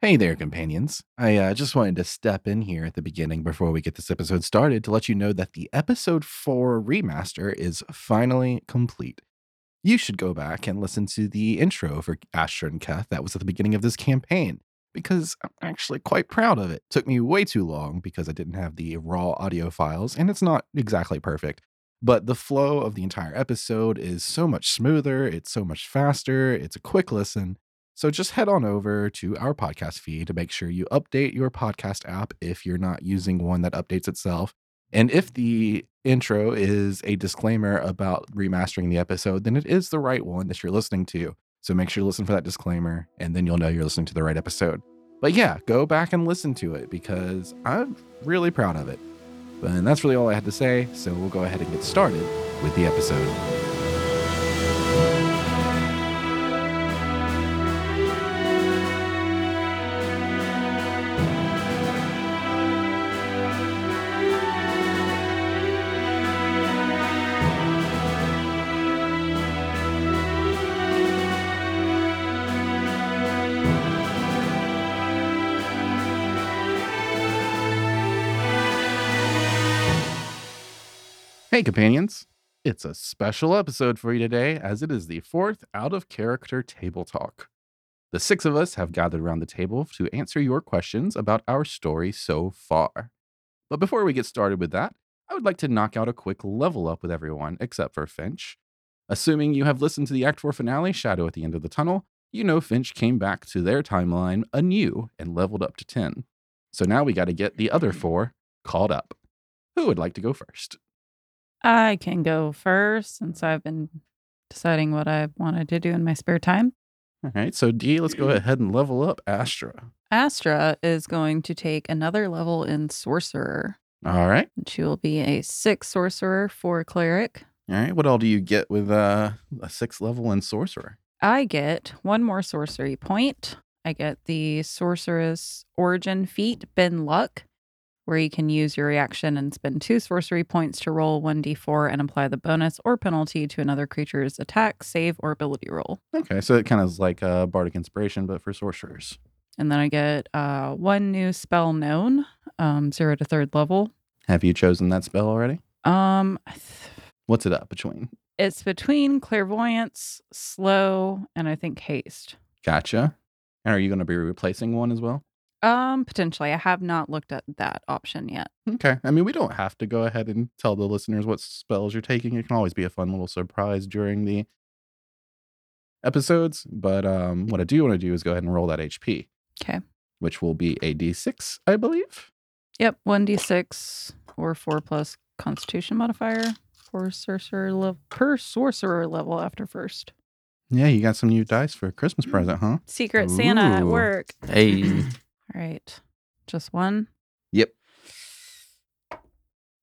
Hey there, companions. I uh, just wanted to step in here at the beginning before we get this episode started to let you know that the episode 4 remaster is finally complete. You should go back and listen to the intro for Astra and Keth that was at the beginning of this campaign because I'm actually quite proud of it. Took me way too long because I didn't have the raw audio files and it's not exactly perfect. But the flow of the entire episode is so much smoother, it's so much faster, it's a quick listen. So just head on over to our podcast feed to make sure you update your podcast app if you're not using one that updates itself. And if the intro is a disclaimer about remastering the episode, then it is the right one that you're listening to. So make sure you listen for that disclaimer, and then you'll know you're listening to the right episode. But yeah, go back and listen to it because I'm really proud of it. And that's really all I had to say. So we'll go ahead and get started with the episode. Hey, companions. It's a special episode for you today, as it is the fourth out of character table talk. The six of us have gathered around the table to answer your questions about our story so far. But before we get started with that, I would like to knock out a quick level up with everyone except for Finch. Assuming you have listened to the Act 4 finale, Shadow at the End of the Tunnel, you know Finch came back to their timeline anew and leveled up to 10. So now we got to get the other four caught up. Who would like to go first? I can go first since I've been deciding what I wanted to do in my spare time. All right, so D, let's go ahead and level up Astra. Astra is going to take another level in Sorcerer. All right, And She will be a six Sorcerer for Cleric. all right. What all do you get with uh, a six level in Sorcerer? I get one more sorcery point. I get the Sorcerous Origin feat, Bend Luck, where you can use your reaction and spend two sorcery points to roll 1d4 and apply the bonus or penalty to another creature's attack, save, or ability roll. Okay, so it kind of is like uh, Bardic Inspiration, but for sorcerers. And then I get uh, one new spell known, um, zero to third level. Have you chosen that spell already? Um, What's it up between? it's between clairvoyance, slow, and I think haste. Gotcha. And are you going to be replacing one as well? Um, potentially. I have not looked at that option yet. Okay. I mean, we don't have to go ahead and tell the listeners what spells you're taking. It can always be a fun little surprise during the episodes. But um, what I do want to do is go ahead and roll that HP, Okay. which will be a D6, I believe. Yep, one d six or four plus Constitution modifier for sorcerer level per sorcerer level after first. Yeah, you got some new dice for a Christmas present, huh? Secret Santa at Ooh. work. Hey. All right, just one. Yep.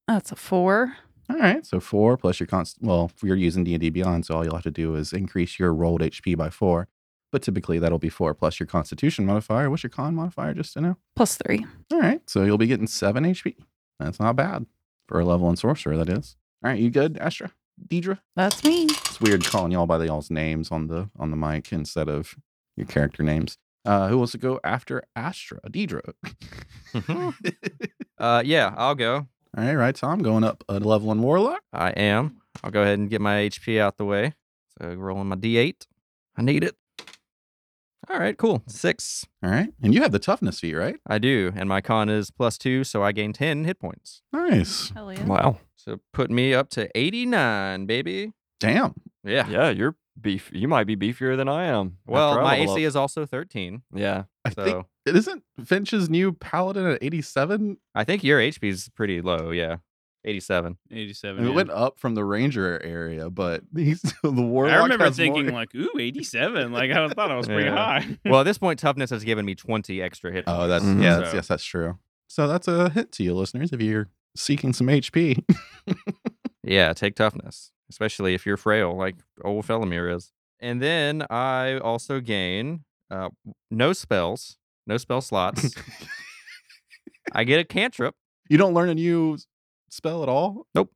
That's a four. All right. So four plus your const. Well, if you're using D and D Beyond, so all you'll have to do is increase your rolled HP by four. But typically that'll be four plus your Constitution modifier. What's your Con modifier? Just to know. Plus three. All right. So you'll be getting seven HP. That's not bad for a level in sorcerer. That is. All right. You good, Astra? Deidre? That's me. It's weird calling y'all by y'all's names on the on the mic instead of your character names. Uh, who wants to go after Astra? Deidre. uh, yeah, I'll go. All right, right. So I'm going up a level in Warlock. I am. I'll go ahead and get my HP out the way. So rolling my D8. I need it. All right, cool. Six. All right. And you have the toughness feat, right? I do, and my con is plus two, so I gain ten hit points. Nice. Hell yeah. Wow. So put me up to eighty-nine, baby. Damn. Yeah. Yeah, you're beef. You might be beefier than I am. Well, my AC up. is also thirteen. Yeah. I So think it isn't Finch's new paladin at 87. I think your HP is pretty low. Yeah, eighty-seven. 87. mean, it yeah. went up from the ranger area, but he's the warlock. I remember has thinking more- like, ooh, 87. Like I thought I was pretty Yeah. high. well, at this point, toughness has given me twenty extra hit. oh, that's Mhm. yeah, that's, yes, that's true. So that's a hint to you, listeners, if you're seeking some HP. Yeah, take toughness, especially if you're frail, like old Felomir is. And then I also gain uh, no spells, no spell slots. I get a cantrip. you don't learn a new spell at all. Nope.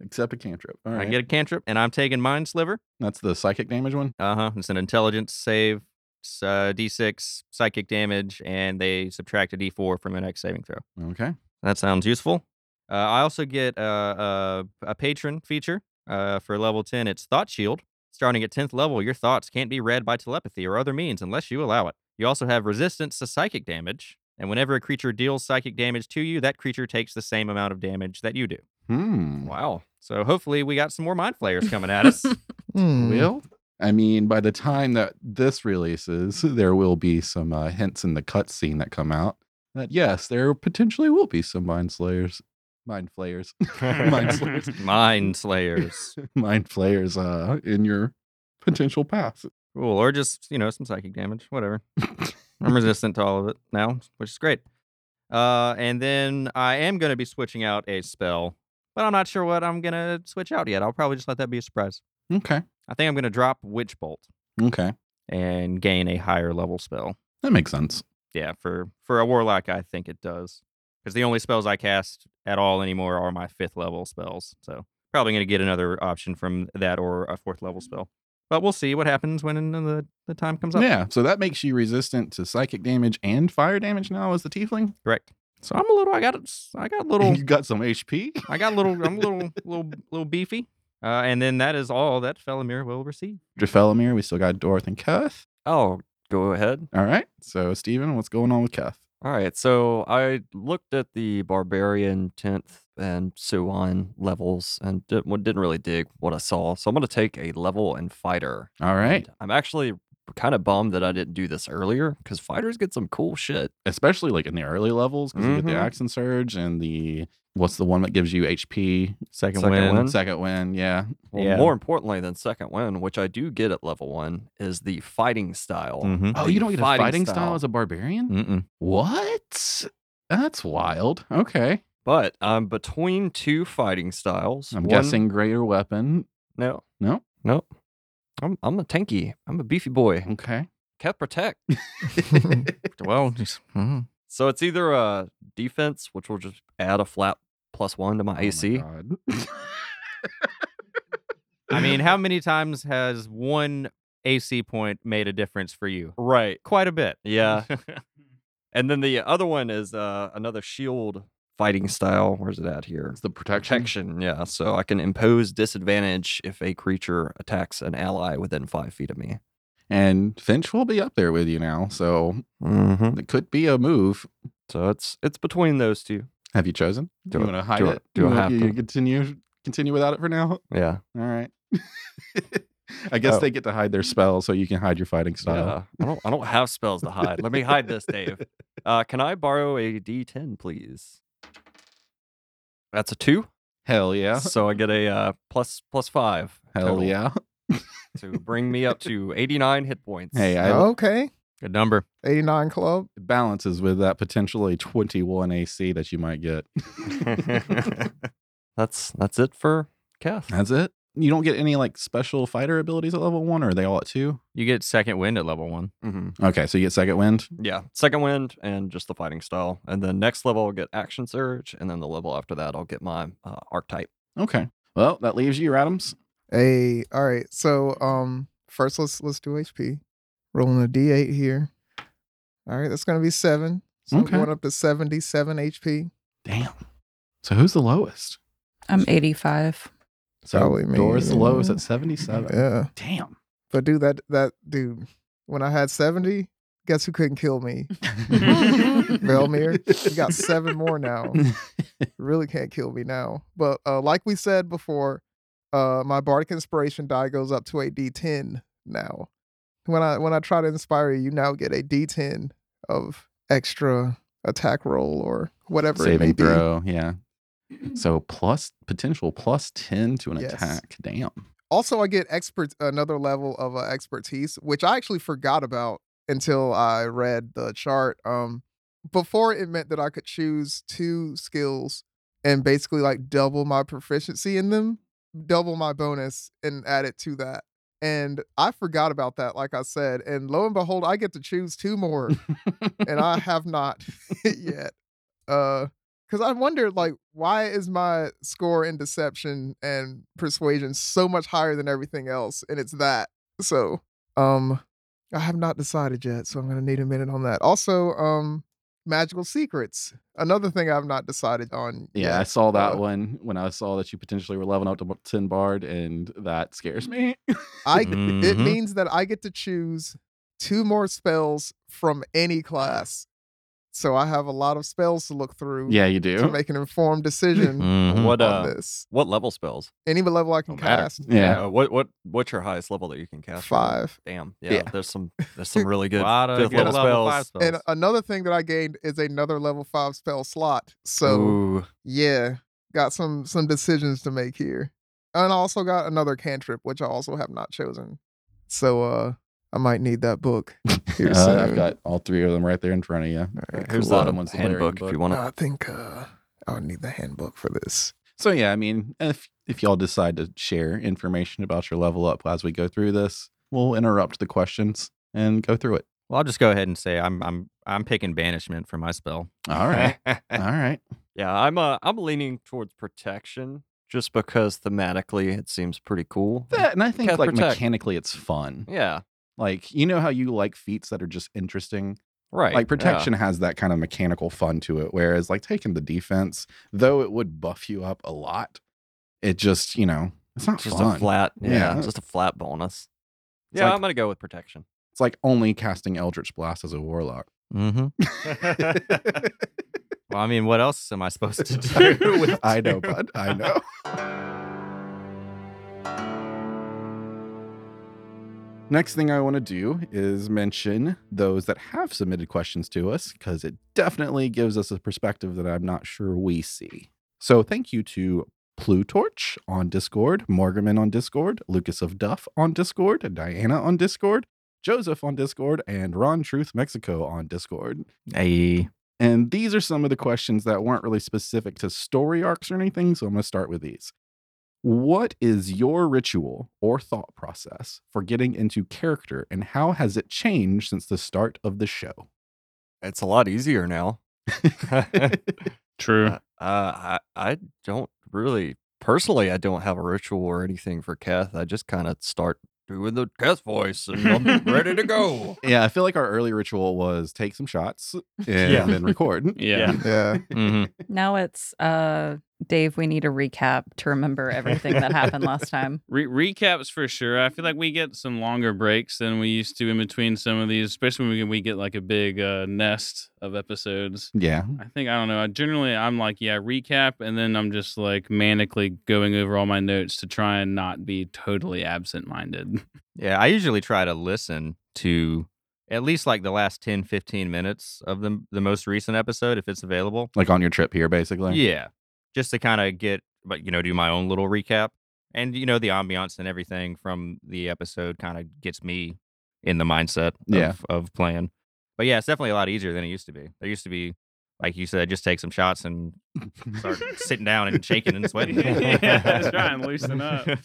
Except a cantrip. All right. I get a cantrip, and I'm taking Mind Sliver. That's the psychic damage one. Uh huh. It's an intelligence save uh, d6 psychic damage, and they subtract a d4 from the next saving throw. Okay. That sounds useful. Uh, I also get uh, a, a patron feature uh, for level 10. It's Thought Shield. Starting at 10th level, your thoughts can't be read by telepathy or other means unless you allow it. You also have resistance to psychic damage, and whenever a creature deals psychic damage to you, that creature takes the same amount of damage that you do. Hmm. Wow. So hopefully, we got some more mind flayers coming at us. Hmm. Will? I mean, by the time that this releases, there will be some uh, hints in the cutscene that come out that yes, there potentially will be some mind slayers, mind flayers, mind slayers, Mind slayers. mind flayers uh, in your potential path. Cool. Or just, you know, some psychic damage, whatever. I'm resistant to all of it now, which is great. Uh, and then I am going to be switching out a spell, but I'm not sure what I'm going to switch out yet. I'll probably just let that be a surprise. Okay. I think I'm going to drop Witch Bolt Okay. and gain a higher level spell. That makes sense. Yeah, for for a warlock, I think it does. Because the only spells I cast at all anymore are my fifth level spells. So probably going to get another option from that or a fourth level spell. But we'll see what happens when the, the time comes up. Yeah. So that makes you resistant to psychic damage and fire damage now as the tiefling. Correct. So I'm a little. I got. I got a little. you got some HP. I got a little. I'm a little, little, little beefy. Uh, and then that is all that Felomir will receive. Jafelimir, we still got Dorth and Keth. Oh, go ahead. All right. So, Steven, what's going on with Keth? All right, so I looked at the barbarian 10th and so on levels and did, well, didn't really dig what I saw. So I'm going to take a level in fighter. All right. And I'm actually kind of bummed that I didn't do this earlier because fighters get some cool shit. Especially like in the early levels because you get the Mhm. action surge and the what's the one that gives you HP? Second, Second wind. wind. Second wind. Yeah. Well, Yeah. more importantly than second wind, which I do get at level one, is the fighting style. Mhm. Oh, The you don't get a fighting style as a barbarian? Mm-mm. What? That's wild. Okay. But I'm between two fighting styles. I'm One- guessing greater weapon. No. No? No. I'm I'm a tanky. I'm a beefy boy. Okay. Cat protect. Well, just, mhm. So it's either a defense, which will just add a flat plus one to my Oh my AC. God. I mean, how many times has one AC point made a difference for you? right. Quite a bit. Yeah. and then the other one is uh, another shield fighting style. Where's it at here? it's the protection. Protection. Yeah. So I can impose disadvantage if a creature attacks an ally within five feet of me. And Finch will be up there with you now. So Mm-hmm. it could be a move. So it's it's between those two. Have you chosen? Do you I- want to hide do I- it? do you I wanna- have you to? continue continue without it for now? Yeah. All right. I guess Oh. they get to hide their spells, so you can hide your fighting style. Yeah. I don't I don't have spells to hide. Let me hide this, Dave. Uh, can I borrow a D10, please? That's a two. Hell yeah. So I get a uh, plus plus five. Hell total yeah. To bring me up to 89 hit points. Hey, I okay. Good number. 89 club. it balances with that potentially 21 AC that you might get. that's that's it for Keth. That's it. You don't get any like special fighter abilities at level one, or are they all at two? You get second wind at level one. hmm Okay, so you get second wind. Yeah, second wind and just the fighting style, and then next level I'll get action surge, and then the level after that I'll get my uh, archetype. Okay. Well, that leaves you, Adams. Hey, all right. So um first let's let's do HP. Rolling a D8 here. All right, that's gonna be seven. So Okay. I'm going up to 77 HP. Damn. So who's the lowest? I'm 85. So Probably me, Dora's the lowest yeah. at 77. Yeah. Damn. But dude, that that dude, when I had 70, guess who couldn't kill me? Velmir. You got seven more now. really can't kill me now. But uh, like we said before, uh, my bardic inspiration die goes up to a D10 now. When I when I try to inspire you, you now get a D10 of extra attack roll or whatever it may Saving be. throw. Yeah. So plus potential plus 10 to an Yes. attack. Damn. Also, I get expert another level of uh, expertise, which I actually forgot about until I read the chart. Um, before it meant that I could choose two skills and basically like double my proficiency in them, double my bonus, and add it to that. And I forgot about that, like I said. And lo and behold, I get to choose two more, and I have not yet. Uh, because I wondered, like, why is my score in deception and persuasion so much higher than everything else? And it's that. So, um, I have not decided yet, so I'm gonna need a minute on that. Also, um, magical secrets. Another thing I've not decided on. Yeah, I saw that Uh, one when I saw that you potentially were leveling up to 10 Bard, and that scares me. I it Mhm. means that I get to choose two more spells from any class. So I have a lot of spells to look through yeah, you do to do. make an informed decision Mhm. What on uh, this. what level spells? Any level I can cast. Yeah. Uh, what what what's your highest level that you can cast? from? Five. Damn. Yeah, Yeah. There's some there's some really good A lot of fifth good level level spells. five spells. And another thing that I gained is another level five spell slot. So Ooh. yeah, got some some decisions to make here. And I also got another cantrip, which I also have not chosen. So uh I might need that book here Uh. I've got all three of them right there in front of you. right, Here's the Lot of ones to layer the handbook if you want to. I think uh I'll need the handbook for this. So yeah, I mean, if if y'all decide to share information about your level up as we go through this, we'll interrupt the questions and go through it. well, I'll just go ahead and say I'm I'm I'm picking banishment for my spell. All right. all right. yeah, I'm uh I'm leaning towards protection just because thematically it seems pretty cool. That, and I think Cast like protect. mechanically it's fun. Yeah. Like you know how you like feats that are just interesting. Right. Like yeah. protection has that kind of mechanical fun to it, whereas like taking the defense, though it would buff you up a lot, it just you know it's not just fun. a flat. Yeah, Yeah. Just a flat bonus. It's yeah, like- I'm gonna go with protection. It's like only casting Eldritch Blast as a warlock. Mm-hmm. Well, I mean, what else am I supposed to do? with I know, bud. I know. Next thing I want to do is mention those that have submitted questions to us because it definitely gives us a perspective that I'm not sure we see. So thank you to Plutorch on Discord, Morgaman on Discord, Lucas of Duff on Discord, Diana on Discord, Joseph on Discord, and Ron Truth Mexico on Discord. Hey, And these are some of the questions that weren't really specific to story arcs or anything. So I'm going to start with these. What is your ritual or thought process for getting into character, and how has it changed since the start of the show? It's a lot easier now. True. Uh, I I don't really personally. I don't have a ritual or anything for Keth. I just kind of start doing the Keth voice, and I'm ready to go. yeah, I feel like our early ritual was take some shots and Yeah. then record. Yeah. Yeah. Mhm. Now it's uh Dave, we need a recap to remember everything that happened last time. Re- recaps for sure. I feel like we get some longer breaks than we used to in between some of these, especially when we, we get like a big uh, nest of episodes. Yeah. I think I don't know. I generally I'm like yeah recap, and then I'm just like manically going over all my notes to try and not be totally absent minded. Yeah, I usually try to listen to at least like the last 10, 15 minutes of the the most recent episode if it's available. Like on your trip here, basically. Yeah. Just to kind of get but you know, do my own little recap. And you know, the ambiance and everything from the episode kind of gets me in the mindset of, Yeah. of playing. But yeah, it's definitely a lot easier than it used to be. There used to be like you said, just take some shots and start sitting down and shaking and sweating. Yeah, try and loosen up.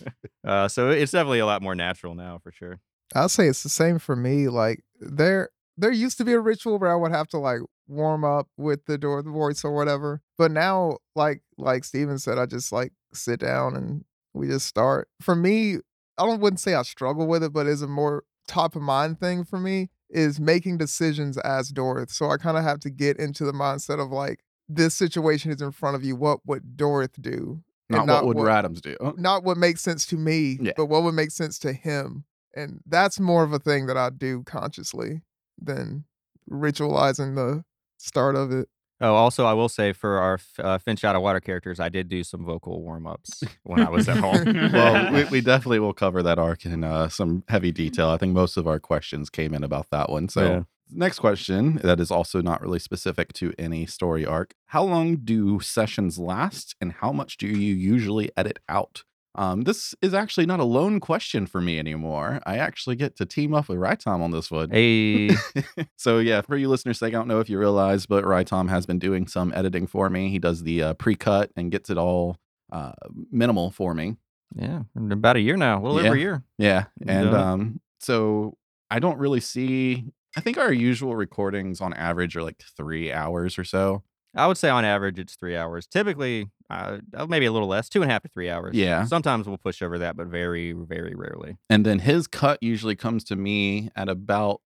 Uh, so it's definitely a lot more natural now for sure. I'll say it's the same for me. Like there there used to be a ritual where I would have to like warm up with the door the voice or whatever. But now, like like Steven said, I just like sit down and we just start. For me, I don't wouldn't say I struggle with it, but it's a more top of mind thing for me is making decisions as Dorith. So I kind of have to get into the mindset of like this situation is in front of you. What would Dorith do? Not, And what would Radams do. not what makes sense to me, Yeah. but what would make sense to him. And that's more of a thing that I do consciously than ritualizing the start of it. Oh, also, I will say for our uh, Finch out of water characters, I did do some vocal warm ups when I was at home. well, we, we definitely will cover that arc in uh, some heavy detail. I think most of our questions came in about that one. So, Yeah. next question that is also not really specific to any story arc How long do sessions last, and how much do you usually edit out? Um, this is actually not a lone question for me anymore. I actually get to team up with Raitom on this one. Hey, so yeah, for you listeners' sake, I don't know if you realize, but Raitom has been doing some editing for me. He does the uh, pre-cut and gets it all uh, minimal for me. yeah, about a year now, a little Yeah. over a year. Yeah. And Yeah. um so I don't really see I think our usual recordings on average are like 3 hours or so. I would say on average it's three hours. Typically, uh, uh, maybe a little less, two and a half to three hours. Yeah. Sometimes we'll push over that, but very, very rarely. And then his cut usually comes to me at about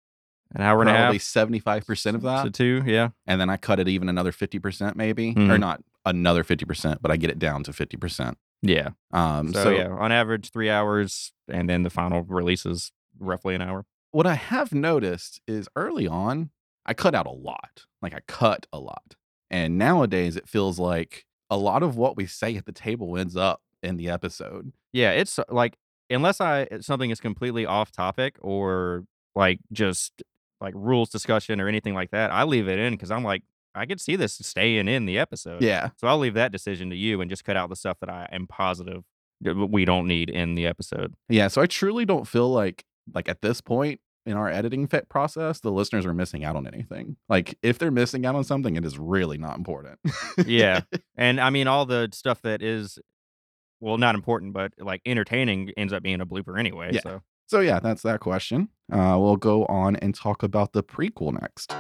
An hour and a probably half 75% of that. to two. Yeah. and then I cut it even another 50% maybe, or Mhm. not another 50%, but I get it down to 50%. Yeah. Um, So, so yeah, on average three hours, and then the final release is roughly an hour. what I have noticed is early on, I cut out a lot. Like I cut a lot. And nowadays it feels like a lot of what we say at the table ends up in the episode. Yeah, it's uh, like unless I something is completely off topic or like just like rules discussion or anything like that, I leave it in because I'm like I could see this staying in the episode. Yeah. So I'll leave that decision to you and just cut out the stuff that I am positive we don't need in the episode. Yeah. So I truly don't feel like like at this point in our editing fit process, the listeners are missing out on anything. Like if they're missing out on something, it is really not important. Yeah. And I mean all the stuff that is well not important but like entertaining ends up being a blooper anyway. Yeah. So So yeah, that's that question. Uh, we'll go on and talk about the prequel next.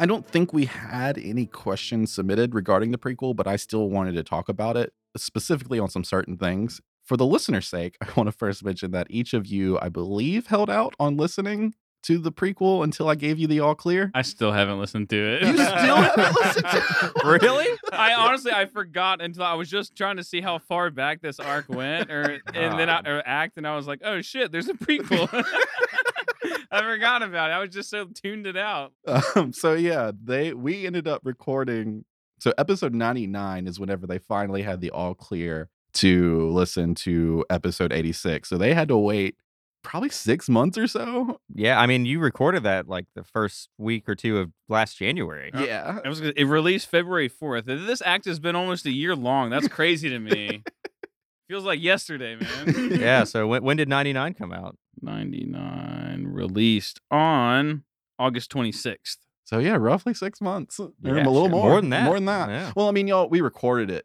I don't think we had any questions submitted regarding the prequel, but I still wanted to talk about it specifically on some certain things. For the listener's sake, I want to first mention that each of you, I believe, held out on listening to the prequel until I gave you the all clear. I still haven't listened to it. You still haven't listened to it? Really? I honestly I forgot until I was just trying to see how far back this arc went, or and then I or act, and I was like, oh shit, there's a prequel. I forgot about it. I was just so tuned it out. Um, so yeah, they we ended up recording. So episode ninety nine is whenever they finally had the all clear to listen to episode eighty six. So they had to wait probably six months or so. Yeah, I mean you recorded that like the first week or two of last January. Uh, Yeah, It was it released February fourth. This act has been almost a year long. That's crazy to me. Feels like yesterday, man. Yeah, so when, when did 99 come out? 99 released on August 26th. so yeah, roughly six months, Yeah, a little shit, more, more than that. more than that. Yeah. Well, I mean, y'all, we recorded it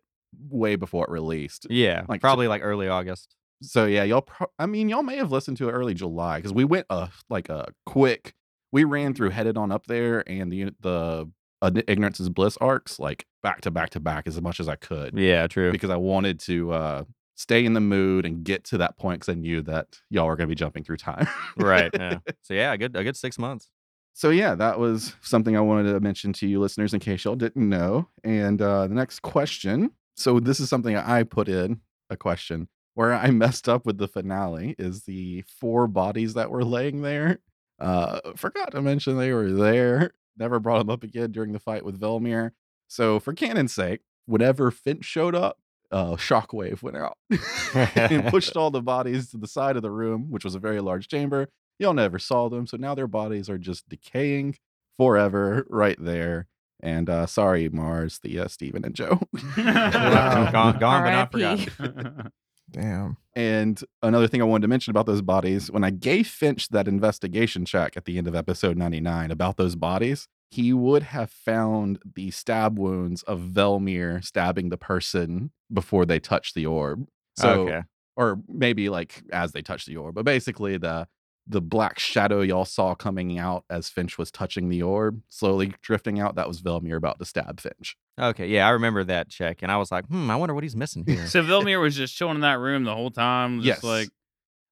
way before it released. Yeah, Like, probably like early August. So yeah, y'all. Pro- I mean, y'all may have listened to it early July because we went a like a quick. We ran through headed on up there and the the uh, ignorance is bliss arcs like back to back to back as much as I could Yeah, true. because I wanted to uh stay in the mood and get to that point because I knew that y'all were going to be jumping through time. right. Yeah. So yeah, a good a good six months. So yeah, that was something I wanted to mention to you listeners in case y'all didn't know. And uh, the next question. So this is something I put in a question where I messed up with the finale is the four bodies that were laying there. Uh, forgot to mention they were there. Never brought them up again during the fight with Velmir. So for canon's sake, whenever Finch showed up, uh, shockwave went out and pushed all the bodies to the side of the room, which was a very large chamber. Y'all never saw them, so now their bodies are just decaying forever right there. And uh, sorry, Mars, the uh, Stephen and Joe. Wow. gone, gone but not R.I.P.. forgotten. Damn. And another thing I wanted to mention about those bodies, when I gave Finch that investigation check at the end of episode 99 about those bodies, he would have found the stab wounds of Velmir stabbing the person before they touched the orb. So, okay. or maybe like as they touched the orb, but basically the the black shadow y'all saw coming out as Finch was touching the orb, slowly drifting out, that was Velmir about to stab Finch. Okay. Yeah, I remember that check, and I was like, hmm, I wonder what he's missing here. So Vilmir was just chilling in that room the whole time, just Yes. like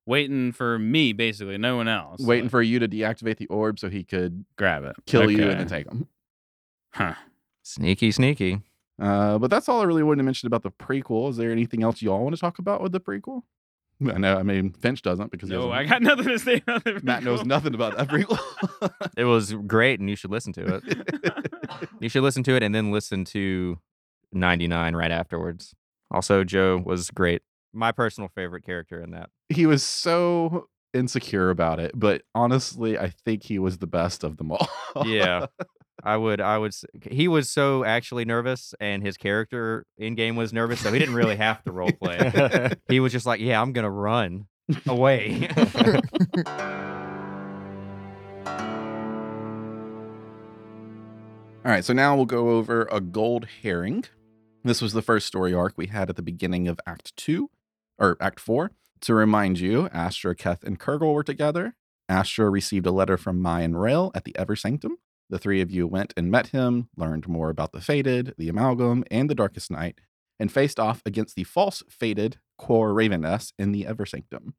waiting for me, basically, no one else. Waiting Like, for you to deactivate the orb so he could grab it, kill you and then take him. Huh. sneaky, sneaky. Uh, but that's all I really wanted to mention about the prequel. Is there anything else y'all want to talk about with the prequel? I know. I mean, Finch doesn't because he No, doesn't- I got nothing to say about the Matt knows nothing about that prequel. It was great, and you should listen to it. You should listen to it and then listen to 99 right afterwards. Also, Joe was great. My personal favorite character in that. he was so insecure about it, but honestly, I think he was the best of them all. Yeah. I would, I would, s- he was so actually nervous, and his character in game was nervous, so he didn't really have to role play. he was just like, yeah, I'm going to run away. All right, so now we'll go over a gold herring. This was the first story arc we had at the beginning of Act 2 or Act 4. To remind you, Astra, Keth, and Kurgle were together. Astra received a letter from Mayan Rail at the Ever Sanctum. The three of you went and met him, learned more about the Fated, the Amalgam, and the Darkest Night, and faced off against the false Fated Core Raveness in the Ever Sanctum.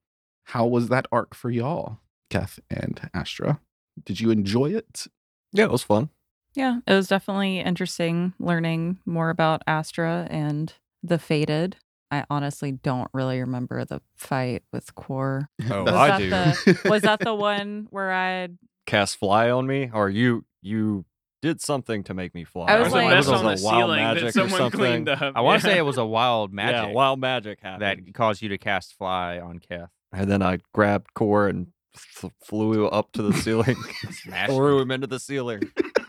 How was that arc for y'all, Keth and Astra? Did you enjoy it? Yeah, it was fun. Yeah, it was definitely interesting learning more about Astra and the Fated. I honestly don't really remember the fight with Core. Oh, Was I that do. the- Was that the one where I Cast fly on me, or you you did something to make me fly. I was was like- mess It was on the a wild ceiling magic or something. up. I want to Yeah. say it was a wild magic Yeah, wild magic that caused you to cast fly on Keth. And then I grabbed Core and f- flew up to the ceiling, Smash threw him into the ceiling.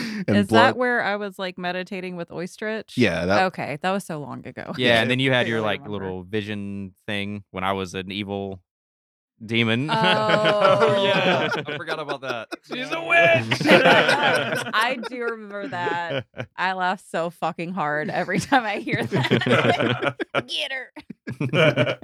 And is blood- that where I was like meditating with Oystrich? Yeah, that okay, that was so long ago. Yeah, and then you had your like little vision thing when I was an evil demon. Oh. oh. yeah, I forgot about that. She's a witch. I do remember that. I laugh so fucking hard every time I hear that. Get her.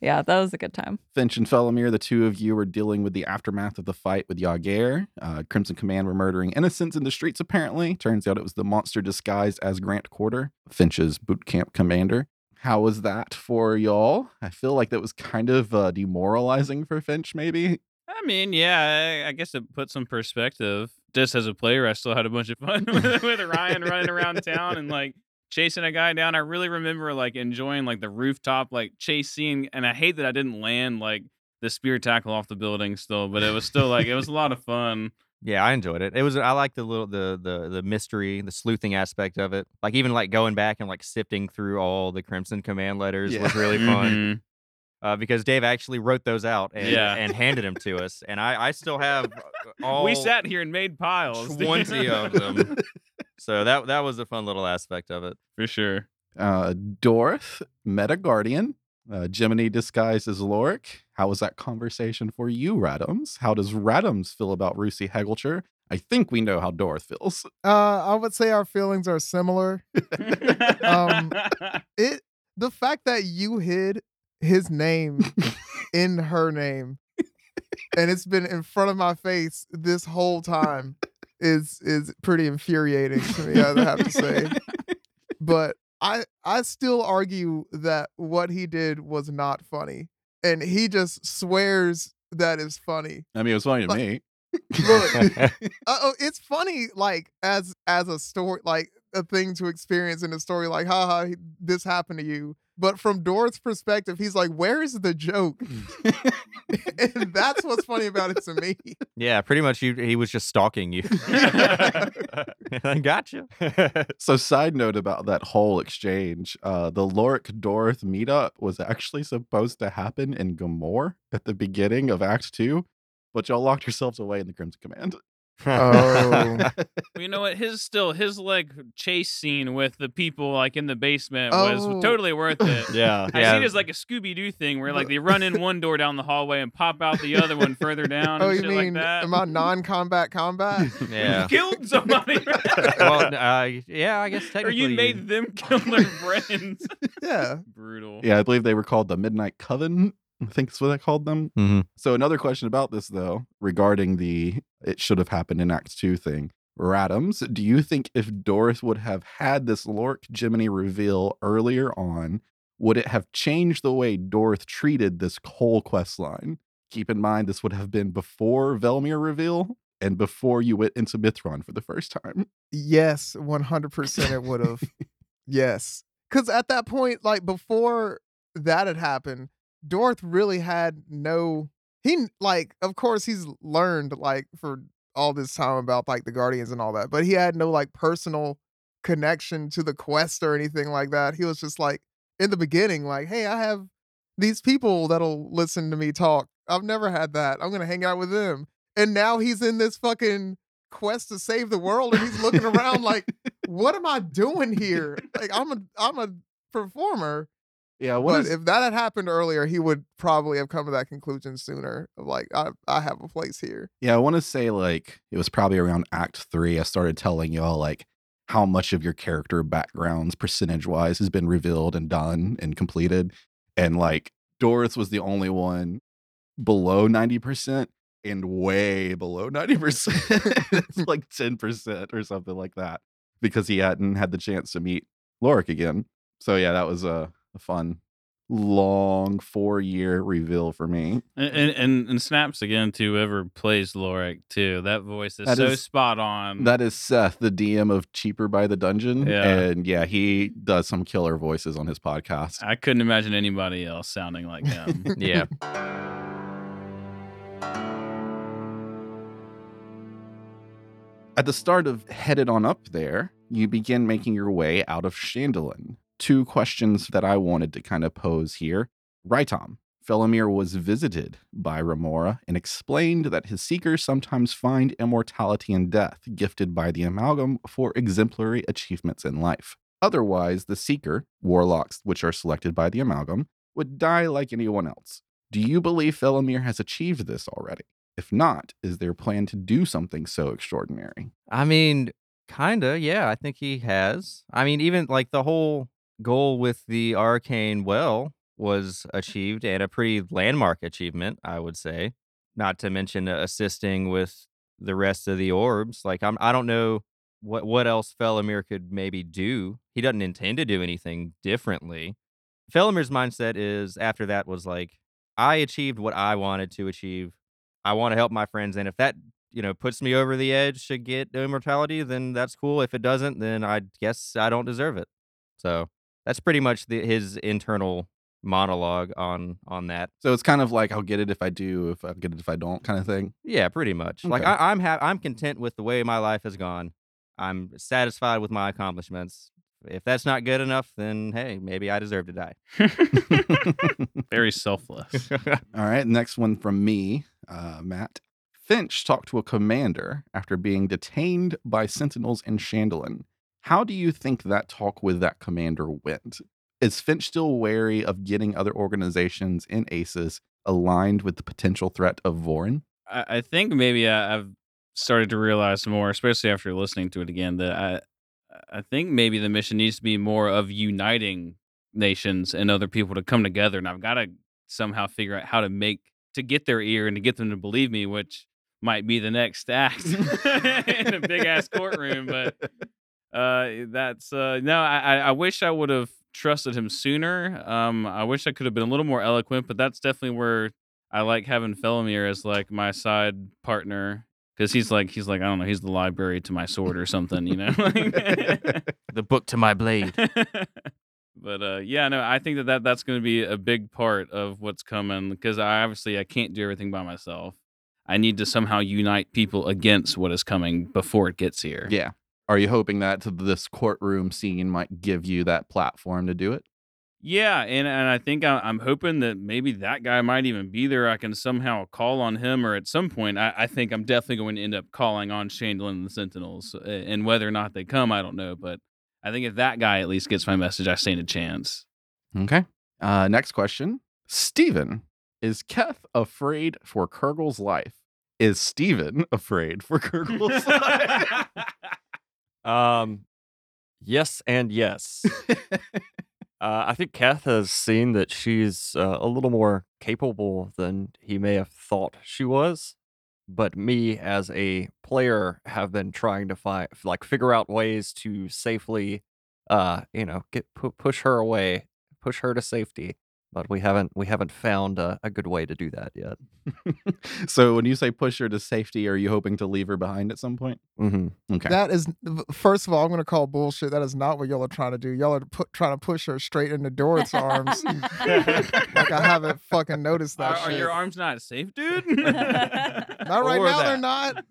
Yeah, that was a good time. Finch and Felomir, the two of you were dealing with the aftermath of the fight with Yager. Uh, Crimson Command were murdering innocents in the streets, apparently. Turns out it was the monster disguised as Grant Quarter, Finch's boot camp commander. How was that for y'all? I feel like that was kind of uh, demoralizing for Finch, maybe. I mean, yeah, I, I guess it put some perspective. Just as a player, I still had a bunch of fun with, with Ryan running around town and like chasing a guy down. I really remember like enjoying like the rooftop like chase scene, and I hate that I didn't land like the spear tackle off the building still, but it was still like it was a lot of fun. yeah, I enjoyed it. It was I like the little the the the mystery, the sleuthing aspect of it. Like even like going back and like sifting through all the Crimson command letters Yeah. was really fun. Mhm. Uh, because Dave actually wrote those out and, Yeah. and handed them to us, and I, I still have uh, all we sat here and made piles. 20 of them. So that that was a fun little aspect of it. for sure. Uh, Dorth met a guardian. Uh, Jiminy disguised as Lorik. How was that conversation for you, Radams? How does Radams feel about Rusi Hegelcher? I think we know how Dorth feels. Uh, I would say our feelings are similar. Um, It the fact that you hid his name in her name and it's been in front of my face this whole time is is pretty infuriating to me, I have to say. But I I still argue that what he did was not funny. And he just swears that is funny. I mean, it was funny to Like- me. Look, uh, oh, it's funny, like as as a story, like a thing to experience in a story. Like, haha, he- this happened to you. But from Dorth's perspective, he's like, "Where is the joke?" and that's what's funny about it to me. Yeah, pretty much. You, he was just stalking you. I gotcha. so, side note about that whole exchange: uh, the Lorik Dorth meetup was actually supposed to happen in Gamor at the beginning of Act Two, but y'all locked yourselves away in the Crimson Command. Oh. Well, you know what? His still his like chase scene with the people like in the basement was Oh. totally worth it. yeah. I Yeah. see it as like a Scooby Doo thing where like they run in one door down the hallway and pop out the other one further down. oh, and you shit mean like that. am I non-combat combat? Yeah. killed somebody? well, uh, yeah, I guess or technically. you made them kill their friends? yeah. Brutal. yeah, I believe they were called the Midnight Coven. I think that's what I called them. Mhm. So another question about this though, regarding the it should have happened in Act Two thing. Radams, do you think if Doris would have had this Lork Jiminy reveal earlier on, would it have changed the way Dorth treated this whole quest line? Keep in mind this would have been before Velmir reveal and before you went into Mithron for the first time. Yes, 100% it would have. yes. Because at that point, like before that had happened, Dorth really had no. He, like, of course, he's learned, like, for all this time about, like, the Guardians and all that, but he had no, like, personal connection to the quest or anything like that. He was just, like, in the beginning, like, hey, I have these people that'll listen to me talk. I've never had that. I'm going to hang out with them. And now he's in this fucking quest to save the world and he's looking around like what am i doing here like i'm a i'm a performer Yeah, what but is if that had happened earlier he would probably have come to that conclusion sooner of like i i have a place here Yeah, I want to say like it was probably around Act Three. I started telling y'all like how much of your character backgrounds, percentage wise, has been revealed and done and completed, and like Doris was the only one below 90% and way below 90%. it's like 10% or something like that because he hadn't had the chance to meet Lorik again. So yeah, that was a, a fun long four year reveal for me. And, and and snaps again to whoever plays Lorik too. That voice is That so is- spot on. That is Seth, the DM of Cheaper by the Dungeon. Yeah. And yeah, he does some killer voices on his podcast. I couldn't imagine anybody else sounding like him. Yeah. At the start of Headed On Up there, you begin making your way out of Chandelian. Two questions that I wanted to kind of pose here. Raitom, Felomir was visited by Remora and explained that his seekers sometimes find immortality in death gifted by the amalgam for exemplary achievements in life. Otherwise, the seeker, warlocks which are selected by the amalgam, would die like anyone else. Do you believe Felomir has achieved this already? If not, is there a plan to do something so extraordinary? I mean, kinda, yeah. I think he has. I mean, even like the whole goal with the arcane well was achieved and a pretty landmark achievement, I would say. Not to mention assisting with the rest of the orbs. Like I'm I don't know what what else Felomir could maybe do. He doesn't intend to do anything differently. Felomir's mindset is after that was like, I achieved what I wanted to achieve. I want to help my friends, and if that you know puts me over the edge to get immortality, then that's cool. If it doesn't, then I guess I don't deserve it. So that's pretty much the, his internal monologue on on that. So it's kind of like I'll get it if I do, if I get it if I don't, kind of thing. Yeah, pretty much. Like Okay. I, I'm ha- I'm content with the way my life has gone. I'm satisfied with my accomplishments. If that's not good enough, then hey, maybe I deserve to die. Very selfless. All right, next one from me, uh, Matt. Finch talked to a commander after being detained by sentinels in Chandelian. How do you think that talk with that commander went? Is Finch still wary of getting other organizations in ACES aligned with the potential threat of Vorin? I, I think maybe I, I've started to realize more, especially after listening to it again, that I I think maybe the mission needs to be more of uniting nations and other people to come together, and I've got to somehow figure out how to make to get their ear and to get them to believe me, which might be the next act in a big ass courtroom, but uh that's uh no I, I I wish i would have trusted him sooner um i wish i could have been a little more eloquent but that's definitely where i like having felomir as like my side partner because he's like he's like i don't know he's the library to my sword or something you know the book to my blade. but uh yeah no i think that, that that's going to be a big part of what's coming because i obviously i can't do everything by myself i need to somehow unite people against what is coming before it gets here Yeah. Are you hoping that this courtroom scene might give you that platform to do it? Yeah, and and I think I, I'm hoping that maybe that guy might even be there. I can somehow call on him, or at some point, I, I think I'm definitely going to end up calling on Chandler and the Sentinels. And whether or not they come, I don't know. But I think if that guy at least gets my message, I stand a chance. Okay. Uh, next question. Steven, is Keth afraid for Kurgle's life? Is Steven afraid for Kurgle's life? Um, yes and yes. uh, I think Kath has seen that she's uh, a little more capable than he may have thought she was. But me, as a player, have been trying to find, like, figure out ways to safely, uh, you know, get pu- push her away, push her to safety. But we haven't, we haven't found a, a good way to do that yet. so when you say push her to safety, are you hoping to leave her behind at some point? Mm-hmm. Okay. That is, first of all, I'm going to call bullshit. That is not what y'all are trying to do. Y'all are put, trying to push her straight into Dorot's arms. like I haven't fucking noticed that are shit. your arms not safe, dude? not right Or now, they're not.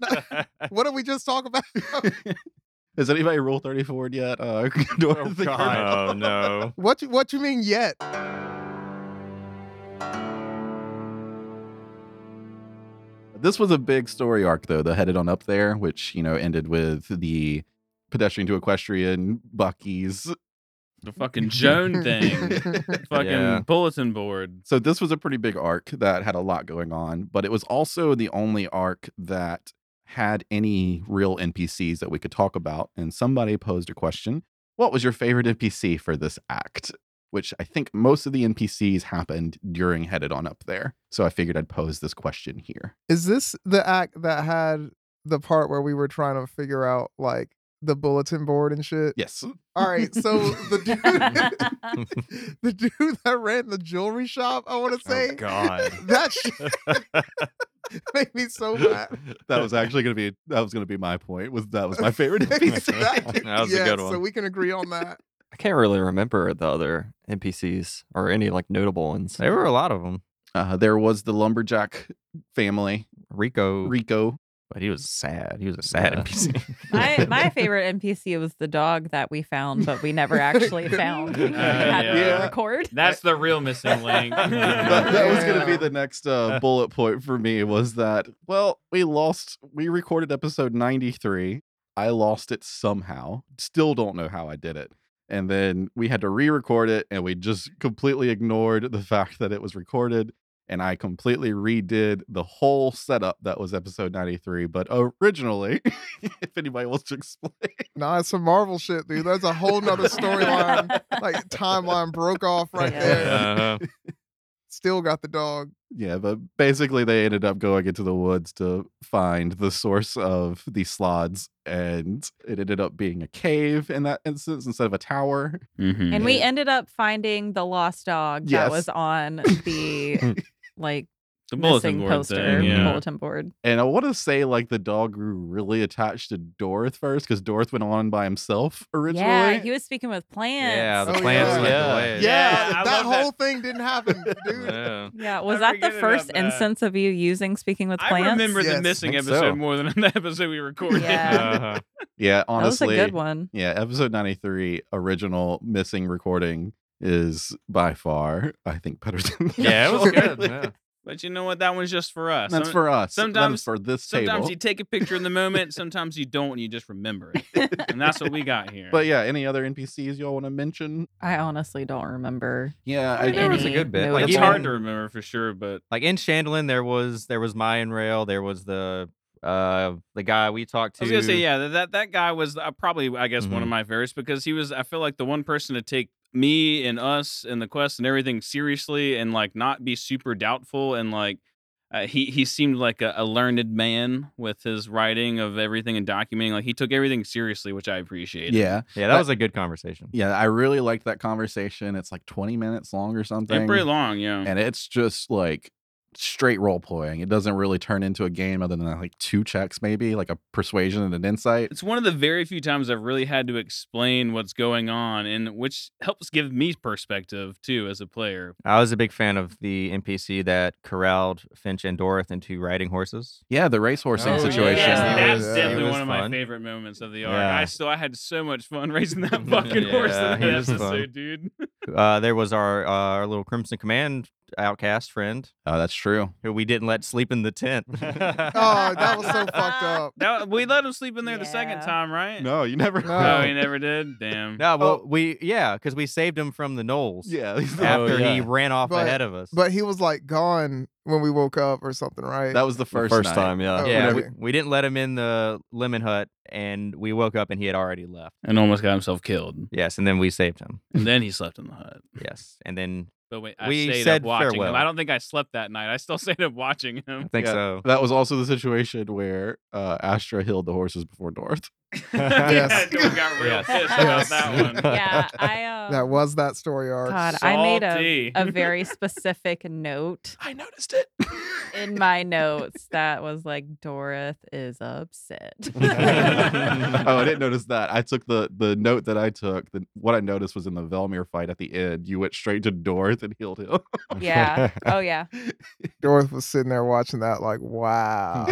what did we just talk about? Has anybody rule 34 yet? Uh, Dorothy God. Oh no. what you, what you mean yet? This was a big story arc, though, the headed on up there, which, you know, ended with the pedestrian to equestrian Bucky's. the fucking Joan thing, fucking Yeah. bulletin board. So this was a pretty big arc that had a lot going on, but it was also the only arc that had any real NPCs that we could talk about. And somebody posed a question What was your favorite NPC for this act? Which I think most of the NPCs happened during Headed On Up there. So I figured I'd pose this question here. Is this the act that had the part where we were trying to figure out like the bulletin board and shit? Yes. All right, so the dude, the dude that ran the jewelry shop, I want to oh, say Oh God. that shit made me so mad. That was actually going to be that was going to be my point. Was that was my favorite NPC. That dude- That was a yeah, good So we can agree on that. I can't really remember the other NPCs or any like notable ones. There were a lot of them. Uh, there was the lumberjack family, Rico, Rico. but he was sad. He was a sad Yeah. NPC. my my favorite NPC was the dog that we found, but we never actually found. because Uh, had to yeah. record. That's the real missing link. that, that was going to be the next uh, bullet point for me was that well we lost we recorded episode 93 i lost it somehow still don't know how i did it and then we had to re-record it and we just completely ignored the fact that it was recorded and i completely redid the whole setup that was episode 93 but originally if anybody wants to explain Nah, it's some Marvel shit, dude. That's a whole nother storyline. like timeline broke off right Yeah. there. Uh-huh. Still got the dog. Yeah, but basically they ended up going into the woods to find the source of the slods, and it ended up being a cave in that instance instead of a tower. Mhm. And we ended up finding the lost dog Yes. that was on the like the bulletin missing board poster thing, yeah. bulletin board. And I want to say like the dog grew really attached to Dorth first because Dorth went on by himself originally. Yeah, he was speaking with plants. Yeah, the Oh, plants yeah. led Yeah. Yeah, that love that. whole thing didn't happen, dude. Yeah. Yeah, was I that the first that. instance of you using speaking with plants? I plants? remember the missing episode so. more than the episode we recorded. Yeah. Uh-huh. Yeah, That was a honestly. good one. Yeah, episode 93 original missing recording is by far I think better than the Yeah, it was actual- good. Yeah. But you know what? That one's just for us. That's for us. Sometimes- is for this Sometimes table. you take a picture in the moment, sometimes you don't, and you just remember it. And that's what we got here. But yeah, any other NPCs y'all want to mention? I honestly don't remember. Yeah, I mean, there was a good bit. Like, it's even- hard to remember for sure, but Like in Chandlin, there was there was Mayan Rail. There was the uh the guy we talked to. I was gonna say, yeah, that that, that guy was uh, probably, I guess, one of Mhm. my favorites because he was. I feel like the one person to take me and us and the quest and everything seriously and like not be super doubtful and like. Uh, he he seemed like a, a learned man with his writing of everything and documenting. Like he took everything seriously, which I appreciated. Yeah. Yeah, that But- was a good conversation. Yeah, I really liked that conversation. It's like 20 minutes long or something. and pretty long, yeah. And it's just like straight role playing. It doesn't really turn into a game other than like two checks, maybe like a persuasion and an insight. It's one of the very few times I've really had to explain what's going on, and which helps give me perspective too as a player. I was a big fan of the NPC that corralled Finch and Dorothy into riding horses. Yeah, the racehorsing Oh, situation. Yes, Yeah, that's yeah. definitely one of my favorite moments of the arc. Yeah. I still I had so much fun raising that fucking horse Yeah, in he that was fun. episode, dude. Uh, there was our uh, our little Crimson Command outcast friend Oh, that's true. who we didn't let sleep in the tent. Oh, that was so fucked up. That, we let him sleep in there the second time, right? No, you never. No. No, he never did. Damn. No, well, Oh. we yeah, because we saved him from the Gnolls. Yeah, oh, after he yeah. ran off But- ahead of us. But he was like gone when we woke up or something, right? that was the The first first night. time, yeah. Oh, yeah, we, we didn't let him in the lemon hut, and we woke up and he had already left. And almost got himself killed. Yes, and then we saved him. And then he slept in the hut. Yes, and then But wait, I We stayed said up watching farewell. him. I don't think I slept that night. I still stayed up watching him. I think Yeah. so. That was also the situation where uh, Astra healed the horses before Dorth. yeah, Dylan got real Yes. pissed Yes. about that one. Yeah, I um, that was that story arc. God, I made a, a very specific note I noticed it. in my notes that was like Dorith is upset. oh, I didn't notice that. I took the the note that I took. The, what I noticed was in the Velmir fight at the end, you went straight to Dorth and healed him. yeah. Oh yeah. Dorothy was sitting there watching that, like, wow.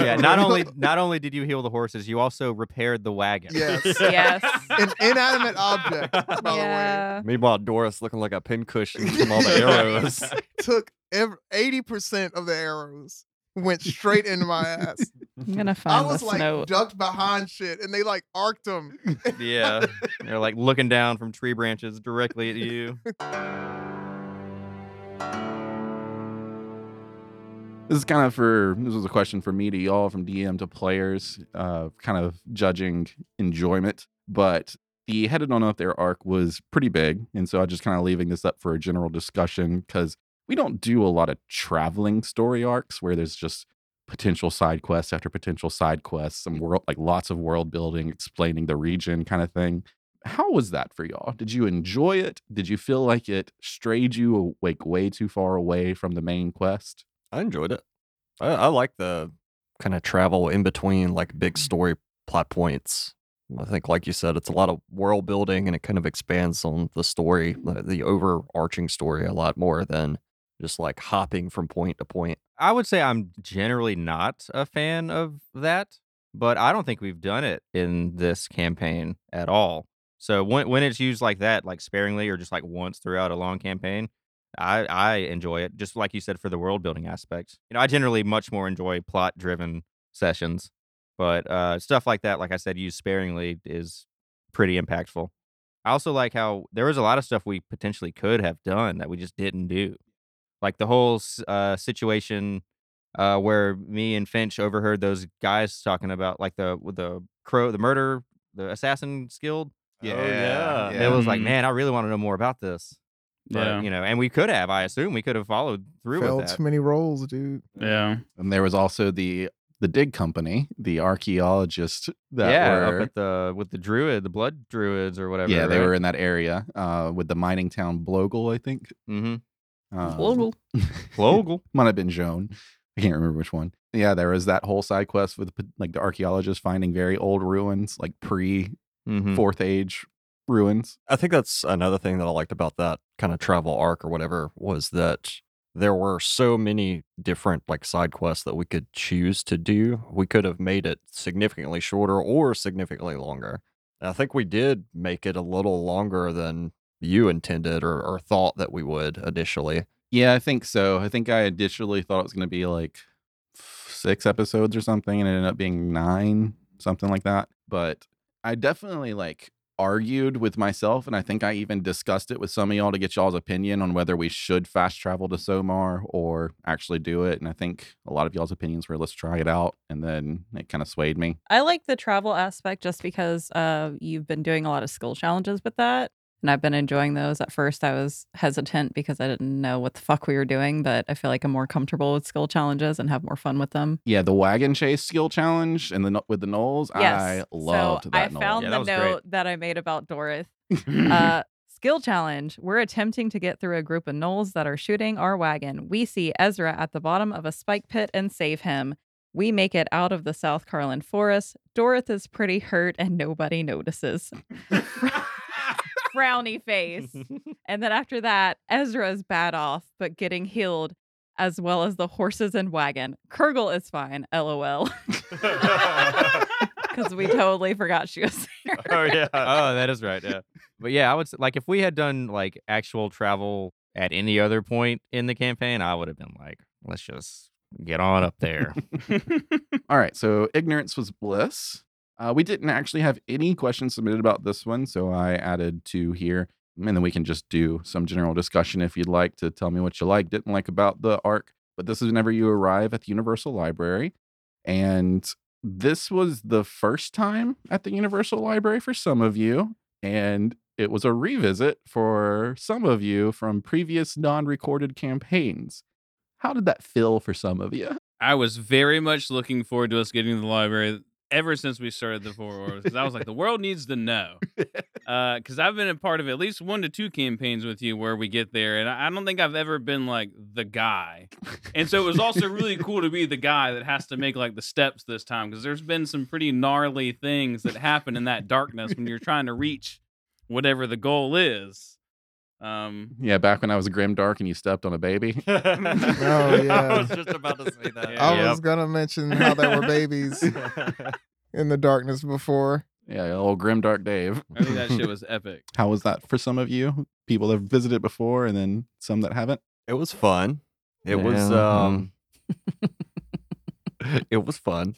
yeah, not only not only did you heal the horses, you also repaired the wagon. yes. Yes. An inanimate object, by yeah. Meanwhile, Dorth's looking like a pincushion from all the arrows. Took eighty percent of the arrows. Went straight into my ass. I'm gonna find. I was like note. ducked behind shit, and they like arced them. Yeah, they're like looking down from tree branches directly at you. This is kind of for this was a question for me to y'all from DM to players, uh, kind of judging enjoyment. But the Headed on Up There arc was pretty big. And so I'm just kind of leaving this up for a general discussion because we don't do a lot of traveling story arcs where there's just potential side quests after potential side quests, some world, like lots of world building, explaining the region kind of thing. How was that for y'all? Did you enjoy it? Did you feel like it strayed you like way too far away from the main quest? I enjoyed it. I, I like the kind of travel in between like big mm. story plot points. I think, like you said, it's a lot of world building and it kind of expands on the story, the, the overarching story, a lot more than just like hopping from point to point. I would say I'm generally not a fan of that, but I don't think we've done it in this campaign at all. So when when it's used like that, like sparingly or just like once throughout a long campaign, I I enjoy it. Just like you said for the world building aspects. You know, I generally much more enjoy plot driven sessions, but uh, stuff like that, like I said, used sparingly is pretty impactful. I also like how there was a lot of stuff we potentially could have done that we just didn't do, like the whole uh, situation uh, where me and Finch overheard those guys talking about like the the crow, the murder, the assassin guild. Yeah, Oh, yeah. And It was like, man, I really want to know more about this. But, Yeah. you know, and we could have. I assume we could have followed through Fell with that. too many roles, dude. Yeah. And there was also the the dig company, the archaeologists that yeah, were up at the with the druid, the blood druids or whatever. yeah, they right? were in that area uh, with the mining town Blogle, I think. Mm-hmm. Um, Blogle. Logal. might have been Joan. I can't remember which one. Yeah, there was that whole side quest with like the archaeologists finding very old ruins, like pre Mm-hmm. fourth age ruins. I think that's another thing that I liked about that kind of travel arc or whatever was that there were so many different like side quests that we could choose to do. We could have made it significantly shorter or significantly longer. And I think we did make it a little longer than you intended or, or thought that we would initially. Yeah, I think so. I think I initially thought it was going to be like six episodes or something, and it ended up being nine, something like that. But I definitely like argued with myself, and I think I even discussed it with some of y'all to get y'all's opinion on whether we should fast travel to Somar or actually do it. And I think a lot of y'all's opinions were let's try it out, and then it kind of swayed me. I like the travel aspect just because uh, you've been doing a lot of skill challenges with that. And I've been enjoying those. At first, I was hesitant because I didn't know what the fuck we were doing, but I feel like I'm more comfortable with skill challenges and have more fun with them. Yeah, the wagon chase skill challenge and the with the gnolls, Yes. I loved so that. I gnoll. found Yeah, the that was great. note that I made about Dorith. uh, skill challenge. We're attempting to get through a group of gnolls that are shooting our wagon. We see Ezra at the bottom of a spike pit and save him. We make it out of the South Carlin forest. Dorith is pretty hurt and nobody notices. Frowny face. And then after that, Ezra's bad off, but getting healed, as well as the horses and wagon. Kurgle is fine, lol. Because we totally forgot she was oh, there. Oh yeah. oh, that is right. Yeah. But yeah, I would s- like if we had done like actual travel at any other point in the campaign, I would have been like, let's just get on up there. All right, so ignorance was bliss. Uh, we didn't actually have any questions submitted about this one, so I added two here. And then we can just do some general discussion if you'd like to tell me what you like, didn't like about the arc. But this is whenever you arrive at the Universal Library. And this was the first time at the Universal Library for some of you. And it was a revisit for some of you from previous non recorded campaigns. How did that feel for some of you? I was very much looking forward to us getting to the library ever since we started the Four Orbs because I was like, the world needs to know. Uh, because I've been a part of at least one to two campaigns with you where we get there, and I I don't think I've ever been like the guy. And so it was also really cool to be the guy that has to make like the steps this time because there's been some pretty gnarly things that happen in that darkness when you're trying to reach whatever the goal is. Um, Yeah, back when I was a grim dark and you stepped on a baby. Oh, yeah, I was just about to say that. Yeah. I was gonna mention how there were babies in the darkness before. Yeah, old grim dark Dave. I think that shit was epic. How was that for some of you? People that have visited before and then some that haven't? It was fun. It was um it was fun.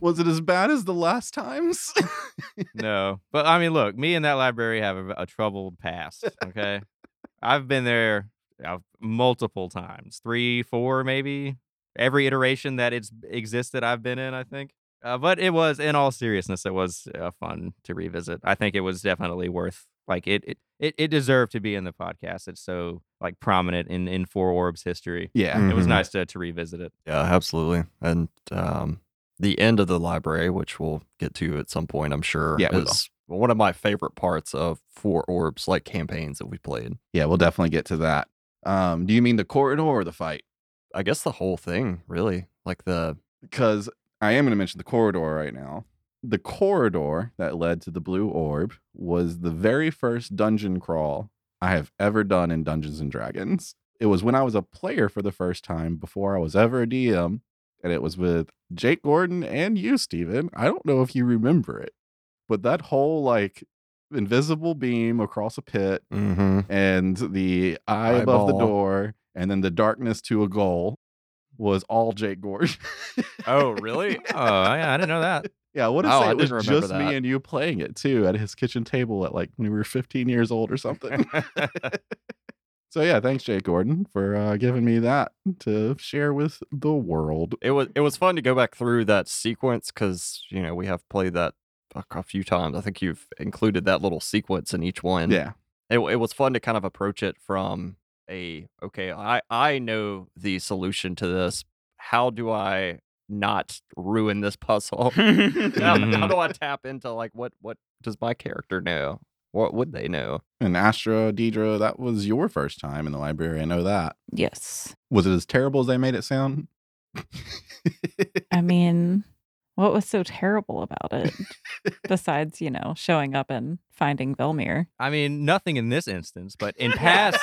was it as bad as the last times? no, but I mean, look, me and that library have a, a troubled past. Okay, I've been there uh, multiple times, three, four, maybe. Every iteration that it's existed, I've been in. I think. Uh, but it was, in all seriousness, it was uh, fun to revisit. I think it was definitely worth. Like it, it, it, it deserved to be in the podcast. It's so like prominent in in Four Orbs history. Yeah. It was Mhm. nice to to revisit it. Yeah, absolutely. And um, the end of the library, which we'll get to at some point, I'm sure, Yeah, we will. is one of my favorite parts of Four Orbs like campaigns that we played. Yeah, we'll definitely get to that. Um, do you mean the corridor or the fight? I guess the whole thing, really. Like the Because I am going to mention the corridor right now. The corridor that led to the blue orb was the very first dungeon crawl I have ever done in Dungeons and Dragons. It was when I was a player for the first time before I was ever a DM, and it was with Jake Gordon and you, Steven. I don't know if you remember it, but that whole like invisible beam across a pit mm-hmm. and the eye above the door and then the darkness to a goal was all Jake Gordon. Oh, really? Oh, yeah, I didn't know that. Yeah, I want to Oh, say I it was just that. me and you playing it too at his kitchen table at like when we were 15 years old or something. so yeah, thanks Jake Gordon for uh, giving me that to share with the world. it was it was fun to go back through that sequence because you know we have played that a, a few times. I think you've included that little sequence in each one. Yeah, it, it was fun to kind of approach it from a okay i i know the solution to this how do i not ruin this puzzle how, how Mhm. do i tap into like what what does my character know what would they know and Astra Deidre, that was your first time in the library. I know that. Yes. Was it as terrible as they made it sound? I mean, what was so terrible about it besides, you know, showing up and finding Velmir? I mean, nothing in this instance, but in past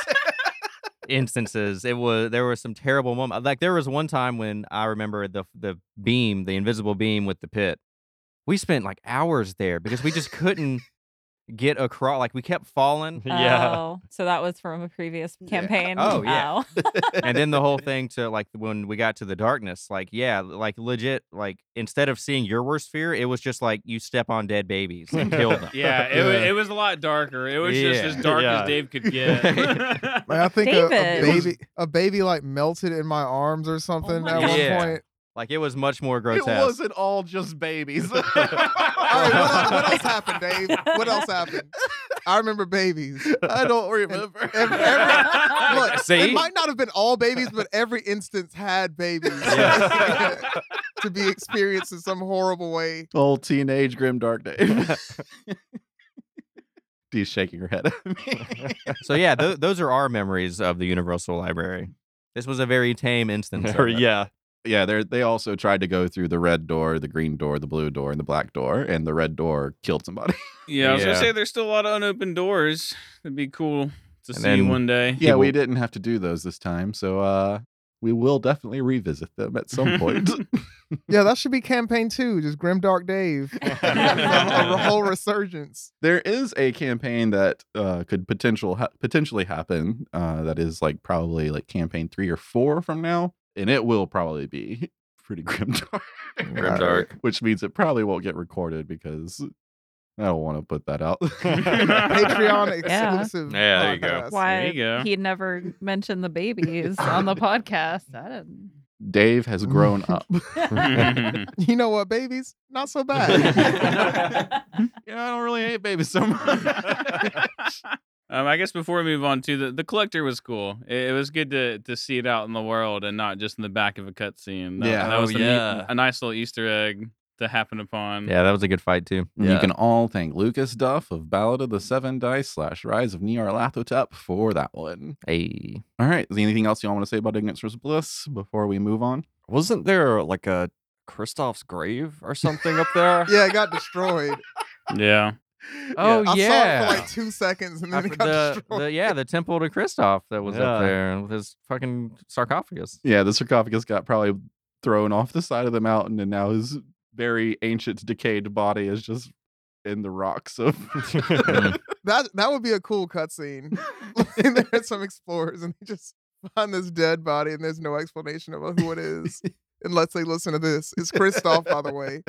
instances, it was there were some terrible moments. Uh, like there was one time when I remember the the beam, the invisible beam with the pit. We spent like hours there because we just couldn't get across. Like we kept falling, Yeah. Oh, so that was from a previous Yeah. campaign. Oh, yeah. Oh. and then the whole thing to like when we got to the darkness, like yeah, like legit, like instead of seeing your worst fear, it was just like you step on dead babies and kill them. Yeah, it, wa- it was a lot darker. It was just as dark Yeah. as Dave could get. Man, I think a, a baby, a baby like melted in my arms or something oh my at God. one Yeah. point. Like it was much more grotesque. it wasn't all just babies. All right, what, else, what else happened, Dave? What else happened? I remember babies. I don't remember. Every, every, look, See? it might not have been all babies, but every instance had babies to be experienced in some horrible way. Old teenage grim dark Dave. Dee's shaking her head at me. so yeah, th- those are our memories of the Universal Library. This was a very tame instance. of yeah yeah, they they also tried to go through the red door, the green door, the blue door, and the black door, and the red door killed somebody. yeah, I was gonna Yeah. say there's still a lot of unopened doors. It'd be cool to And see then- one day. yeah, we didn't have to do those this time, so uh we will definitely revisit them at some point. Yeah, that should be campaign two, just Grim Dark Dave. a, a whole resurgence. there is a campaign that uh, could potential ha- potentially happen. Uh, that is like probably like campaign three or four from now, and it will probably be pretty grim dark. Grim dark. which means it probably won't get recorded because I don't want to put that out. Patreon exclusive. Yeah, there you go. podcast. Why you go. he never mentioned the babies on the podcast. I didn't. Dave has grown up. You know what, babies? Not so bad. yeah, I don't really hate babies so much. Um, I guess before we move on to the the collector was cool. It, it was good to to see it out in the world and not just in the back of a cutscene. That, Yeah. that was Oh, a, neat- yeah. a nice little Easter egg to happen upon. Yeah, that was a good fight too. You can all thank Lucas Duff of Ballad of the Seven Dice slash Rise of Nyarlathotep for that one. Hey, All right. Is there anything else you all want to say about Ignorance vs. Bliss before we move on? wasn't there like a Kristoff's grave or something up there yeah, it got destroyed. Yeah. Oh, I saw it yeah. for like two seconds and I then it for- got the, destroyed. the- yeah, the temple to Christoph that was Yeah. up there with his fucking sarcophagus. Yeah, the sarcophagus got probably thrown off the side of the mountain, and now his very ancient, decayed body is just in the rocks of. That that would be a cool cutscene. and there's some explorers and they just find this dead body and there's no explanation about who it is. Unless they listen to this. It's Christoph, by the way.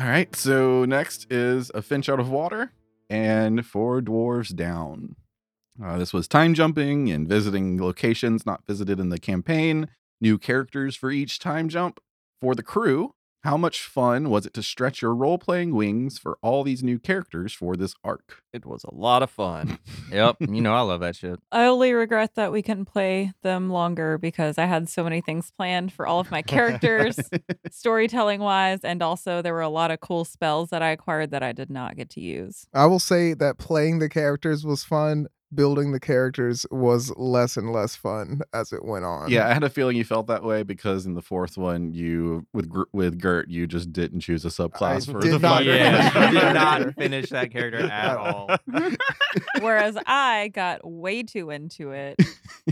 All right, so next is a finch out of water and four dwarves down. Uh, this was time jumping and visiting locations not visited in the campaign, new characters for each time jump. For the crew, how much fun was it to stretch your role playing wings for all these new characters for this arc? It was a lot of fun. Yep. You know I love that shit. I only regret that we couldn't play them longer because I had so many things planned for all of my characters, storytelling wise, and also there were a lot of cool spells that I acquired that I did not get to use. I will say that playing the characters was fun. Building the characters was less and less fun as it went on. Yeah, I had a feeling you felt that way because in the fourth one, you with with Gert, you just didn't choose a subclass I for did the not fighter. Yeah, finish you did not finish that character at all. Whereas I got way too into it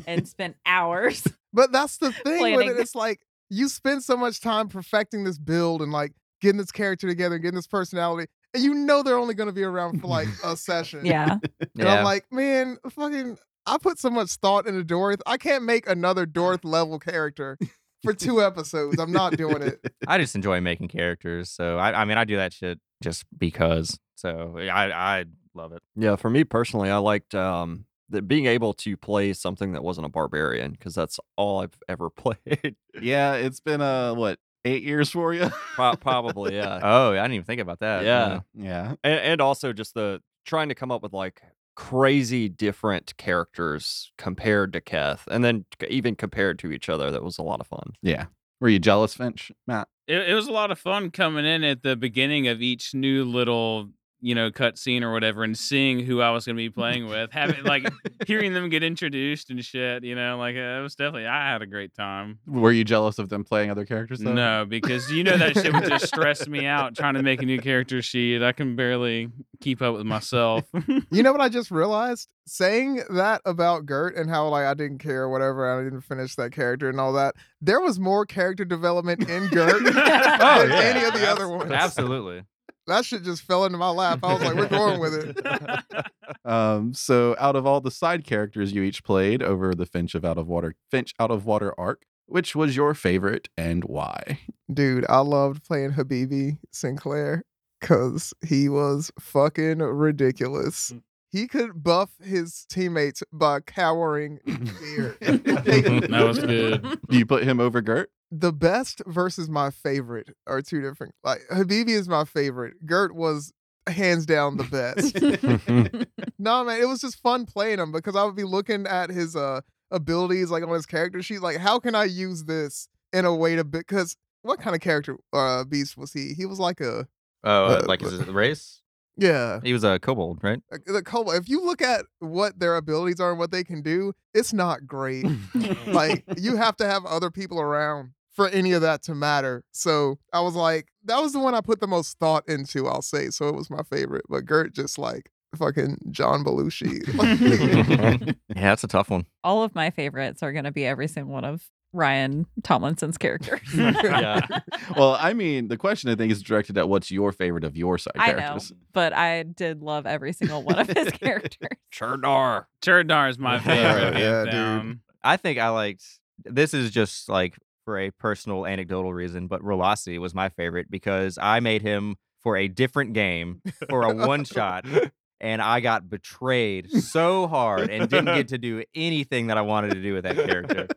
and spent hours. But that's the thing with it. It's like you spend so much time perfecting this build and like getting this character together and getting this personality, and you know they're only going to be around for like a session. Yeah. And Yeah. I'm like, man, fucking, I put so much thought into Dorth. I can't make another Dorth level character for two episodes. I'm not doing it. I just enjoy making characters. So I, I mean, I do that shit just because. So I, I love it. Yeah, for me personally, I liked um the, being able to play something that wasn't a barbarian because that's all I've ever played. yeah, it's been uh what eight years for you. Pro- Probably, yeah. Oh, I didn't even think about that. Yeah. yeah, and, and also just the trying to come up with like crazy different characters compared to Keth, and then even compared to each other. That was a lot of fun. yeah. Were you jealous, Finch, Matt? It, it was a lot of fun coming in at the beginning of each new little, you know, cutscene or whatever, and seeing who I was going to be playing with, having like hearing them get introduced and shit. You know, like uh, it was definitely. I had a great time. Were you jealous of them playing other characters? Though? No, because you know that shit would just stress me out trying to make a new character sheet. I can barely keep up with myself. You know what I just realized? Saying that about Gert and how like I didn't care or whatever, I didn't finish that character and all that. There was more character development in Gert than Oh, yeah. any of the Abs- other ones. Absolutely. That shit just fell into my lap. I was like, we're going with it. Um, so out of all the side characters you each played over the Finch of Out of Water Finch Out of Water arc, which was your favorite and why? Dude, I loved playing Habibi Sinclair because he was fucking ridiculous. He could buff his teammates by cowering fear. that was good. Do you put him over Gert? the best versus my favorite are two different. Like Habibi is my favorite. Gert was hands down the best. no man, it was just fun playing him because I would be looking at his uh abilities like on his character sheet. Like, how can I use this in a way to because what kind of character uh beast was he? He was like a Oh, uh, Uh, like is it the race? Yeah. He was a kobold, right? The Kobold. If you look at what their abilities are and what they can do, it's not great. like you have to have other people around for any of that to matter. So I was like, that was the one I put the most thought into, I'll say. So it was my favorite. But Gert just like fucking John Belushi. yeah, that's a tough one. All of my favorites are going to be every single one of Ryan Tomlinson's character. Yeah. well, I mean, the question I think is directed at what's your favorite of your side I know, characters. but I did love every single one of his characters. Cherdar. Cherdar is my favorite. Yeah, hands dude. down. I think I liked this is just like for a personal anecdotal reason, but Rolasi was my favorite because I made him for a different game for a one shot and I got betrayed so hard and didn't get to do anything that I wanted to do with that character.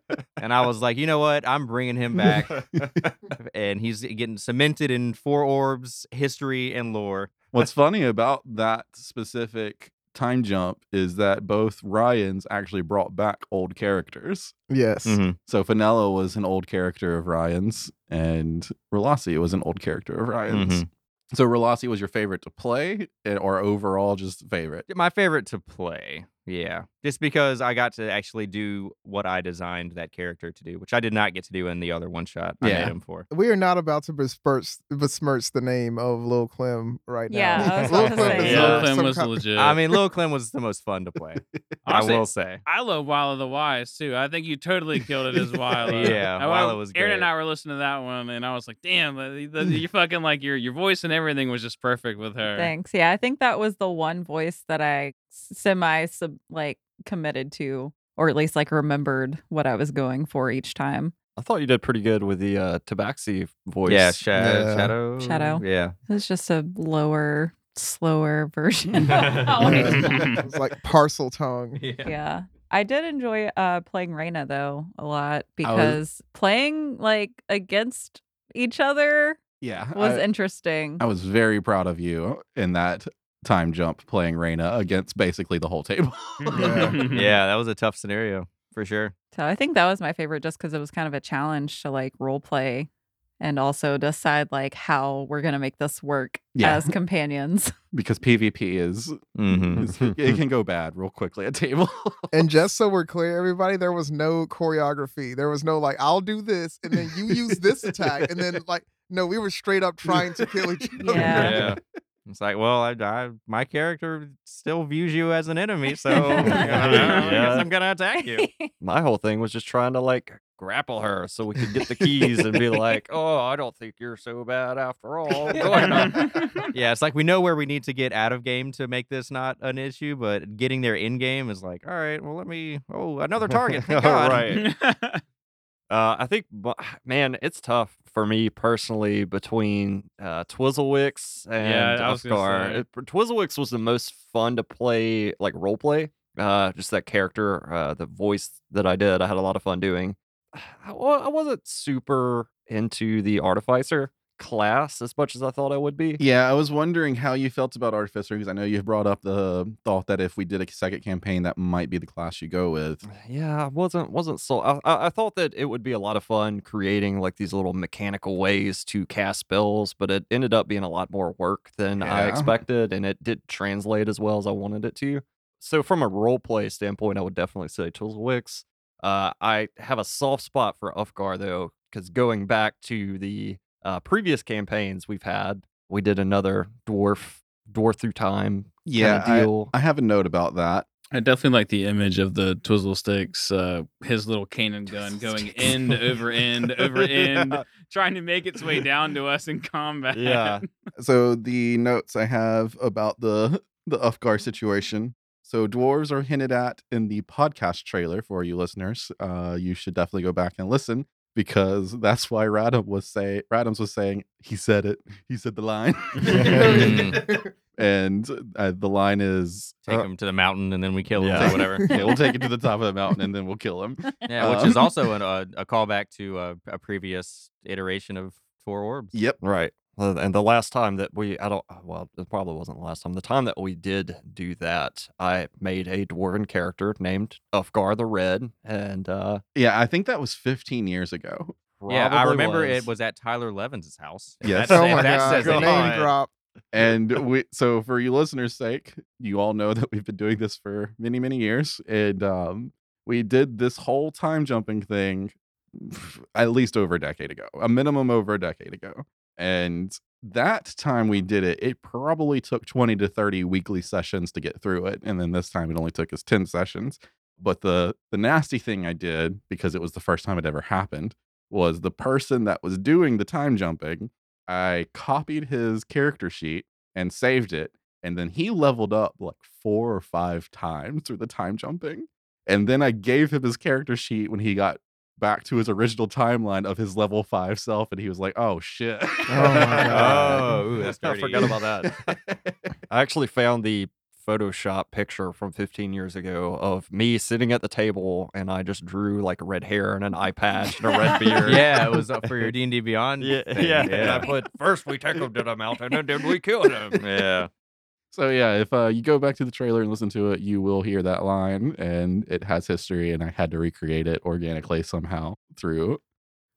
And I was like, you know what? I'm bringing him back and he's getting cemented in four orbs, history and lore. What's funny about that specific time jump is that both Ryans actually brought back old characters. yes. Mhm. So Finella was an old character of Ryan's, and Rolasi was an old character of Ryan's. Mhm. So Rolasi was your favorite to play, or overall just favorite? My favorite to play. Yeah. Just because I got to actually do what I designed that character to do, which I did not get to do in the other one shot I Yeah. made him for. We are not about to besmirch, besmirch the name of Lil Clem right Yeah, now. Lil Clem Yeah, uh, Clem was kind- legit. I mean, Lil Clem was the most fun to play. I will say. I love Wile of the Wise too. I think you totally killed it as Wile. Yeah, I- Wile was Aaron great. and I were listening to that one, and I was like, "Damn, the, the, you fucking like your your voice and everything was just perfect with her." Thanks. Yeah, I think that was the one voice that I semi sub like committed to, or at least like remembered what I was going for each time. I thought you did pretty good with the uh, Tabaxi voice. Yeah, Sha- Yeah. Shadow. Shadow. Yeah. It was just a lower slower version. Yeah, of it was like Parseltongue. yeah. I did enjoy uh playing Reina though a lot because playing like against each other Yeah. was I, interesting. I was very proud of you in that time jump playing Reina against basically the whole table. Yeah. yeah, that was a tough scenario for sure. So I think that was my favorite just because it was kind of a challenge to like role play and also decide like how we're gonna make this work Yeah. as companions. because PvP is, Mm-hmm. is- it can go bad real quickly at table. And just so we're clear, everybody, there was no choreography. There was no like, I'll do this, and then you use this attack, and then like, no, we were straight up trying to kill each other. Yeah. Yeah. It's like, well, I, I, my character still views you as an enemy, so you know, I guess Yeah. I'm gonna attack you. My whole thing was just trying to like grapple her so we could get the keys and be like, oh, I don't think you're so bad after all. Go ahead now." Yeah, it's like we know where we need to get out of game to make this not an issue, but getting there in game is like, all right, well, let me. Oh, another target. Thank God. Right. Uh, I think, man, it's tough for me personally between uh, Twizzlewix and Yeah, I was gonna Ufgar. say. It- Twizzlewix was the most fun to play, like role play. Uh, just that character, uh, the voice that I did, I had a lot of fun doing. I, I wasn't super into the Artificer class as much as I thought I would be. yeah, I was wondering how you felt about Artificer because I know you've brought up the thought that if we did a second campaign, that might be the class you go with. Yeah, I wasn't wasn't so. I, I thought that it would be a lot of fun creating like these little mechanical ways to cast spells, but it ended up being a lot more work than I expected, and it did translate as well as I wanted it to. So from a role play standpoint, I would definitely say Twizzlewix. Uh, I have a soft spot for Ufgar though, because going back to the uh, previous campaigns we've had, we did another dwarf dwarf through time Yeah, deal. I have a note about that. I definitely like the image of the Twizzle sticks, uh, his little cannon gun going end over end over end, trying to make its way down to us in combat. Yeah. So the notes I have about the the Ufgar situation. So dwarves are hinted at in the podcast trailer for you listeners. Uh, you should definitely go back and listen because that's why Radam was say Radams was saying he said it. He said the line, and uh, the line is Take uh, him to the mountain and then we kill him Yeah. or whatever. yeah, we'll take him to the top of the mountain and then we'll kill him. Yeah, which Um, is also an, uh, a callback to uh, a previous iteration of Four Orbs. Yep. Right. Uh, And the last time that we, I don't, well, it probably wasn't the last time. The time that we did do that, I made a dwarven character named Ufgar the Red. And, uh, Yeah, I think that was 15 years ago. Yeah, I probably remember it was at Tyler Levin's house. Yes. that's- oh my that god, says name anything. drop. and we so for you listeners sake you all know that we've been doing this for many many years and um we did this whole time jumping thing at least over a decade ago a minimum over a decade ago and that time we did it it probably took 20 to 30 weekly sessions to get through it and then this time it only took us 10 sessions but the the nasty thing i did because it was the first time it ever happened was the person that was doing the time jumping I copied his character sheet and saved it. And then he leveled up like four or five times through the time jumping. And then I gave him his character sheet when he got back to his original timeline of his level five self. And he was like, oh shit. Oh my God. Oh, ooh, that's I forgot about that. I actually found the Photoshop picture from 15 years ago of me sitting at the table and I just drew like red hair and an eye patch and a red beard. yeah, it was up for your D and D Beyond. Yeah, thing, yeah. And I put first we took him to the mountain and then we killed him. Yeah. So yeah, if uh, you go back to the trailer and listen to it, you will hear that line, and it has history. And I had to recreate it organically somehow through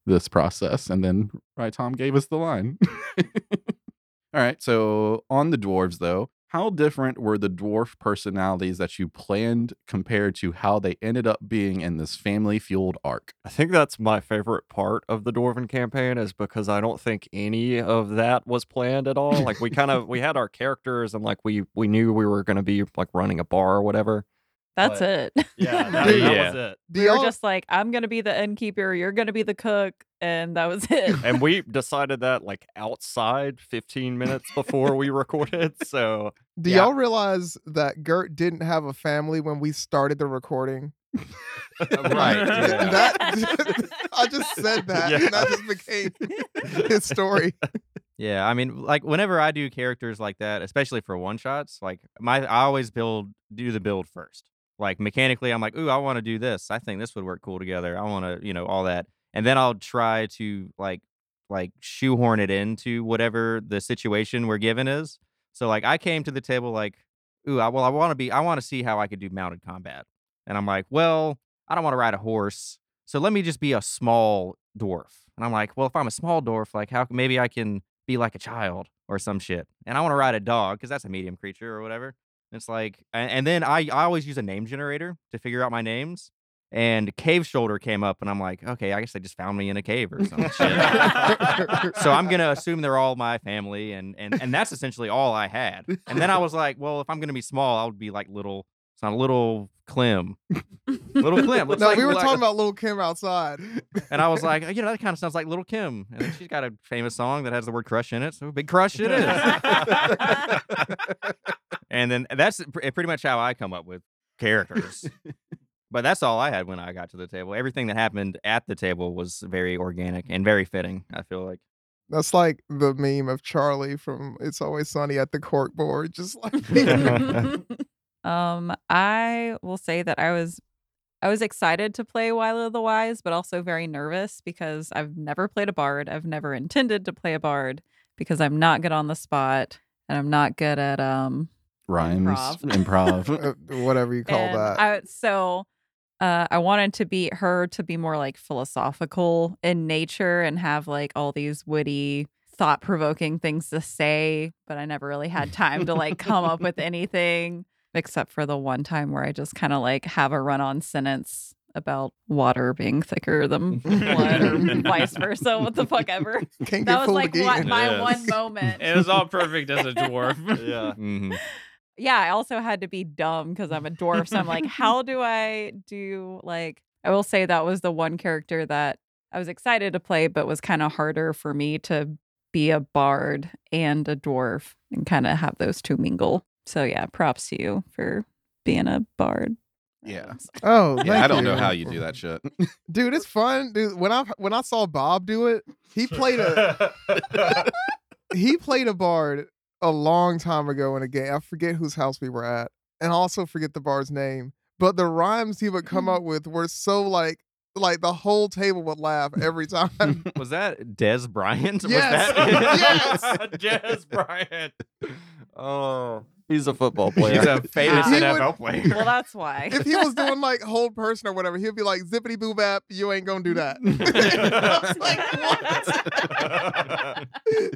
this process, and then right, Tom gave us the line. All right, so on the dwarves though, how different were the dwarf personalities that you planned compared to how they ended up being in this family fueled arc? I think that's my favorite part of the Dwarven campaign is because I don't think any of that was planned at all. Like we kind of we had our characters and like we we knew we were going to be like running a bar or whatever. That's But- it. Yeah, that, Dude. that Yeah. was it. We were y'all- just like, I'm gonna be the innkeeper, you're gonna be the cook, and that was it. And we decided that like outside 15 minutes before we recorded. So Do Yeah. y'all realize that Gert didn't have a family when we started the recording? right. yeah. That I just said that, Yeah. and that just became his story. Yeah, I mean, like whenever I do characters like that, especially for one shots, like my I always build do the build first. Like mechanically, I'm like, ooh, I want to do this. I think this would work cool together. I want to, you know, all that, and then I'll try to like like shoehorn it into whatever the situation we're given is. So like I came to the table like, ooh, I, well, I want to be, I want to see how I could do mounted combat, and I'm like, well, I don't want to ride a horse, so let me just be a small dwarf. And I'm like, well, if I'm a small dwarf, like how maybe I can be like a child or some shit. And I want to ride a dog because that's a medium creature or whatever. It's like, and, and then I, I always use a name generator to figure out my names. And Cave Shoulder came up, and I'm like, okay, I guess they just found me in a cave or something. so I'm gonna assume they're all my family, and and and that's essentially all I had. And then I was like, well, if I'm gonna be small, I would be like little. It's not little Clem, little Clem. Looks no, like, we were like talking a- about Little Kim outside. and I was like, you know, that kind of sounds like Little Kim. And then she's got a famous song that has the word crush in it. So big crush it is. and then that's pretty much how I come up with characters. But that's all I had when I got to the table. Everything that happened at the table was very organic and very fitting, I feel like. That's like the meme of Charlie from It's Always Sunny at the cork board. Just like um, I will say that I was I was excited to play Wily the Wise, but also very nervous because I've never played a bard. I've never intended to play a bard because I'm not good on the spot and I'm not good at um Rhymes, Improv. improv. uh, whatever you call and that. I, so uh, I wanted to be her to be more like philosophical in nature and have like all these witty, thought provoking things to say, but I never really had time to like come up with anything except for the one time where I just kind of like have a run on sentence about water being thicker than blood or vice versa. What the fuck ever. Can't That was like what, my Yes. one moment. It was all perfect as a dwarf. yeah. Mhm. Yeah, I also had to be dumb because I'm a dwarf. So I'm like, how do I do like I will say that was the one character that I was excited to play, but was kind of harder for me to be a bard and a dwarf and kind of have those two mingle. So yeah, props to you for being a bard. Yeah. Oh, Yeah, I don't know how you do that shit. dude. It's fun, dude. When I when I saw Bob do it, he played a he played a bard a long time ago in a game. I forget whose house we were at, and I also forget the bar's name. But the rhymes he would come mm-hmm. up with were so like like the whole table would laugh every time. Was that Dez Bryant? Was Yes. that- Jazz Bryant. Oh, he's a football player. He's a famous He would- NFL player. Well, that's why. if he was doing like hold person or whatever, he'd be like zippity boo bap, you ain't gonna do that. I was like, what?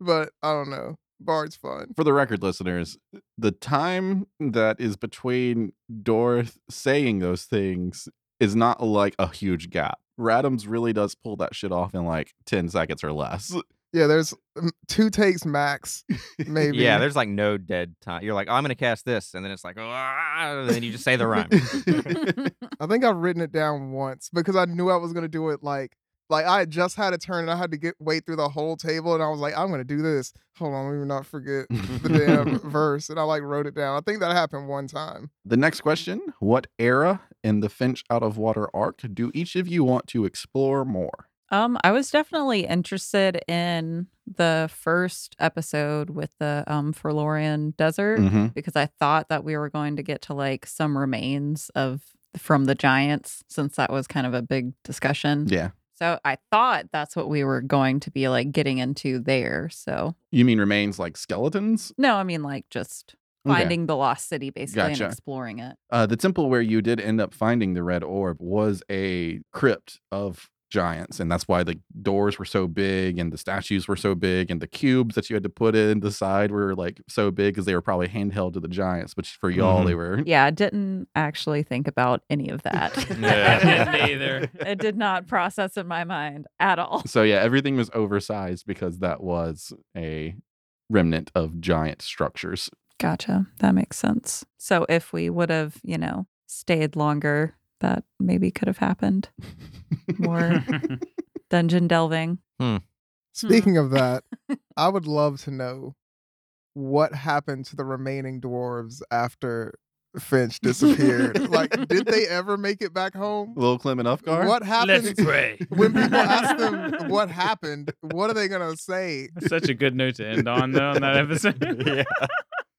but I don't know. Bard's fun. For the record, listeners, the time that is between Dorth saying those things is not like a huge gap. Radams really does pull that shit off in like 10 seconds or less. Yeah, there's um, two takes max, maybe. Yeah, there's like no dead time. You're like, oh, I'm gonna cast this, and then it's like, oh, ah, and then you just say the rhyme. I think I've written it down once because I knew I was gonna do it like like I had just had a turn and I had to get wait through the whole table and I was like, I'm gonna do this. Hold on, let me not forget the damn verse. And I like wrote it down. I think that happened one time. The next question What era in the Finch Out of Water arc do each of you want to explore more? Um, I was definitely interested in the first episode with the um Forlorian Desert. Mm-hmm. because I thought that we were going to get to like some remains of from the giants since that was kind of a big discussion. Yeah. So I thought that's what we were going to be like getting into there. So You mean remains like skeletons? no, I mean like just Okay. finding the lost city basically Gotcha. and exploring it. Uh, the temple where you did end up finding the red orb was a crypt of giants, and that's why the doors were so big and the statues were so big, and the cubes that you had to put in the side were like so big because they were probably handheld to the giants. which for y'all, they mm-hmm. were Yeah, I didn't actually think about any of that. I either. it did not process in my mind at all. so yeah, everything was oversized because that was a remnant of giant structures. Gotcha. That makes sense. So if we would have, you know, stayed longer, that maybe could have happened. More dungeon delving. Hmm. Speaking of hmm. that, I would love to know what happened to the remaining dwarves after Finch disappeared. like, did they ever make it back home? Little Clem and Ufgar. What happened Let's pray. when people ask them what happened? What are they gonna say? Such a good note to end on, though, on that episode. yeah.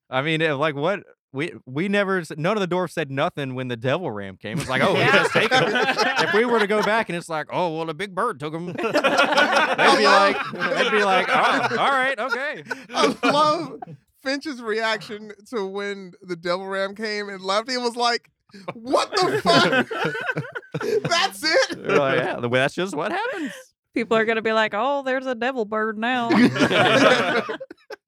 I mean, like what we we never none of the dwarfs said nothing when the devil ram came. It's like, oh, we Yeah. just take him. if we were to go back and it's like, oh, well, the big bird took him. they'd be like, they'd be like, oh, all right, okay. I love Finch's reaction to when the devil ram came and left. He was like, "What the fuck? That's it." Like, yeah, that's just what happens. People are gonna be like, "Oh, there's a devil bird now."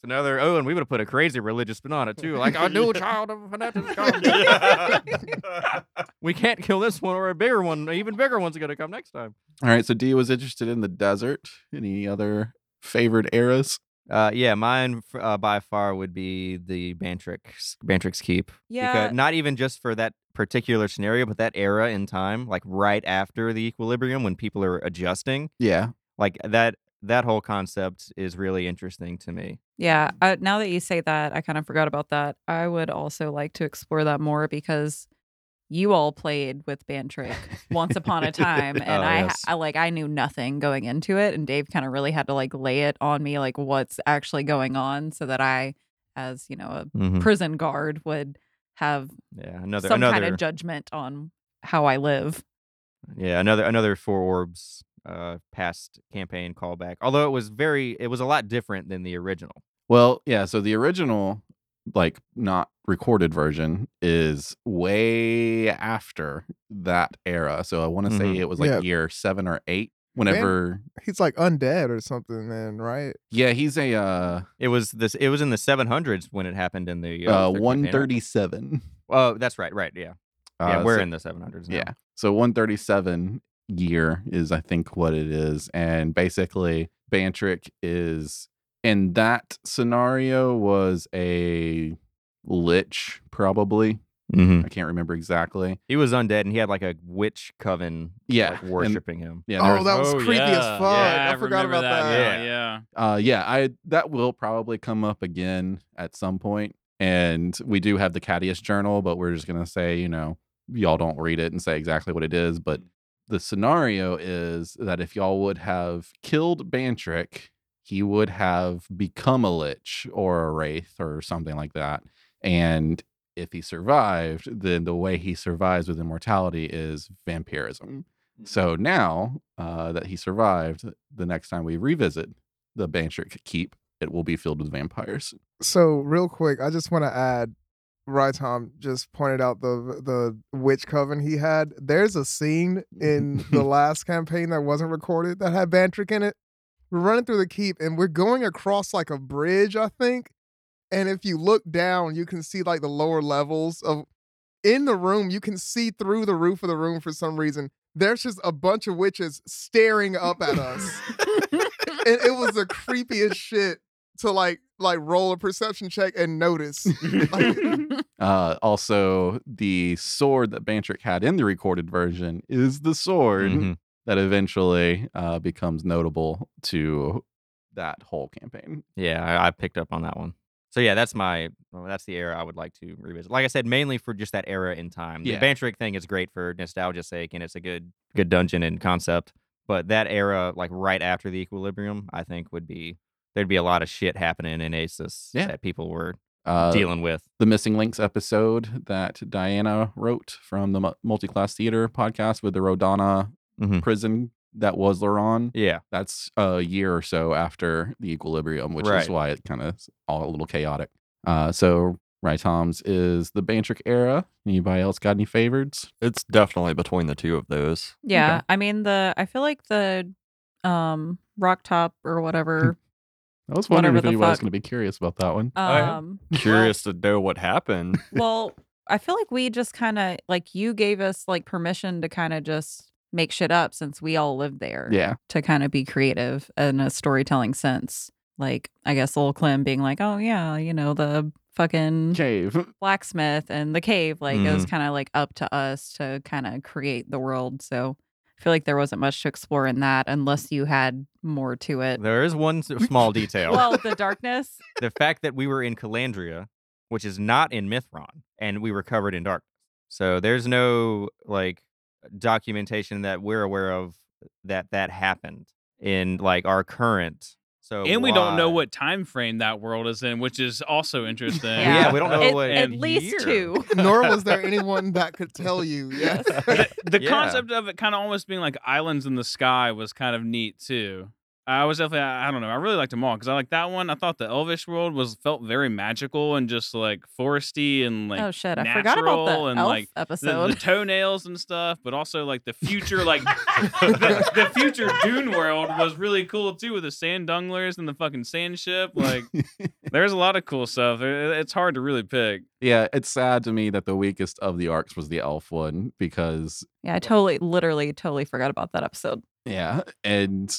It's another. Oh, and we would have put a crazy religious spin on it too, like a new child of fanatics come. we can't kill this one, or a bigger one, an even bigger one's are gonna come next time. All right, so D was interested in the desert. Any other favored eras? Uh, yeah, mine uh, by far would be the Bantrix Bantrix Keep. Yeah. because, not even just for that particular scenario, but that era in time, like right after the equilibrium when people are adjusting, Yeah. like that. That whole concept is really interesting to me. Yeah, uh, now that you say that, I kind of forgot about that. I would also like to explore that more because you all played with Bantrick once upon a time, and Oh, I, yes. I like I knew nothing going into it, and Dave kind of really had to like lay it on me, like what's actually going on, so that I, as you know, a Mhm. prison guard, would have Yeah, another some another kind of judgment on how I live. Yeah, another another four orbs uh past campaign callback. Although it was very it was a lot different than the original. Well, yeah. So the original, like not recorded version, is way after that era. So I want to say Mhm. it was like Yeah. year seven or eight. Whenever, He's like undead or something, then, right? yeah, he's a uh, It was this it was in the 700s when it happened in the uh, the campaign, right? one thirty seven. Oh, that's right, right, yeah. Yeah, Uh, we're so- in the 700s now. Yeah. So 137 year is, I think, what it is. And basically, Bantrick is in that scenario was a lich, probably. Mhm. I can't remember exactly. He was undead and he had like a witch coven Yeah. like and- worshiping him. yeah. oh, was- that was Oh, creepy as fuck. yeah, I forgot about that. that. Yeah, yeah. uh, yeah. I that will probably come up again at some point. And we do have the Cadius journal, but we're just gonna say, you know, y'all don't read it and say exactly what it is. But the scenario is that if y'all would have killed Bantrick, he would have become a lich or a wraith or something like that. And if he survived, then the way he survives with immortality is vampirism. So now uh, that he survived, the next time we revisit the Bantrick Keep, it will be filled with vampires. So real quick, I just want to add. Right, Tom just pointed out the the witch coven he had. There's a scene in the last campaign that wasn't recorded that had Bantrick in it. We're running through the keep and we're going across like a bridge, I think. And if you look down, you can see like the lower levels of in the room. You can see through the roof of the room for some reason. There's just a bunch of witches staring up at us. and it was the creepiest shit to like like roll a perception check and notice. Like, Uh, also, the sword that Bantrick had in the recorded version is the sword Mhm. that eventually uh, becomes notable to that whole campaign. Yeah, I, I picked up on that one. So yeah, that's my well, that's the era I would like to revisit. Like I said, mainly for just that era in time. Yeah. The Bantrick thing is great for nostalgia's sake, and it's a good good dungeon and concept. But that era, like right after the Equilibrium, I think would be there'd be a lot of shit happening in Asus Yeah. that people were Uh, dealing with. the Missing Links episode that Diana wrote from the Multi Class Theater podcast with the Rodana Mhm. prison that was Laron. Yeah, That's a year or so after the Equilibrium, which Right. is why it kind of all a little chaotic. Uh, so, Right Tom's is the Bantrick era. Anybody else got any favorites? It's definitely between the two of those. Yeah, I mean the I feel like the um rock top or whatever I was wondering if anyone was going to be curious about that one. yeah. um Curious to know what happened. well I feel like we just kind of like you gave us like permission to kind of just make shit up since we all lived there Yeah. to kind of be creative in a storytelling sense. Like I guess little Clem being like, "Oh yeah, you know, the fucking Cave. blacksmith and the cave like it was Mhm. kind of like up to us to kind of create the world so i feel like there wasn't much to explore in that unless you had more to it there is one s- small detail. well the darkness the fact that we were in Calandria which is not in Mithron, and we were covered in darkness. So there's no like documentation that we're aware of that that happened in like our current. So and we don't know what time frame that world is in, which is also interesting. Yeah. Yeah, we don't know At- what at least year. two. Nor was there anyone that could tell you. Yes. the the Yeah. concept of it kind of almost being like islands in the sky was kind of neat too. I was definitely I I don't know I really liked them all because I like that one. I thought the Elvish world was felt very magical and just like foresty and like oh shit! I forgot about natural the and elf like the, episode. the toenails and stuff, but also like the future like the, the future Dune world was really cool too with the sand dunglers and the fucking sand ship. Like there's a lot of cool stuff. It- It's hard to really pick. yeah, it's sad to me that the weakest of the arcs was the elf one because yeah, I totally, literally, totally forgot about that episode. Yeah, and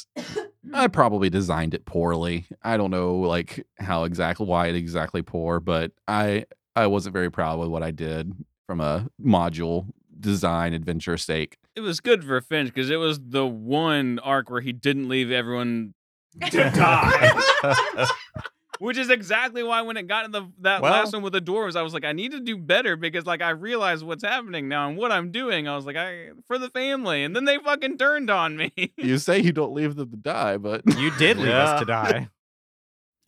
I probably designed it poorly. I don't know like how exactly why it exactly poor, but I I wasn't very proud with what I did from a module design adventure sake. It was good for Finch because it was the one arc where he didn't leave everyone to die. Which is exactly why when it got in the that Well- last one with the dwarves, I was like, I need to do better because like I realize what's happening now and what I'm doing. I was like, I for the family, and then they fucking turned on me. You say you don't leave them to die, but You did leave us to die.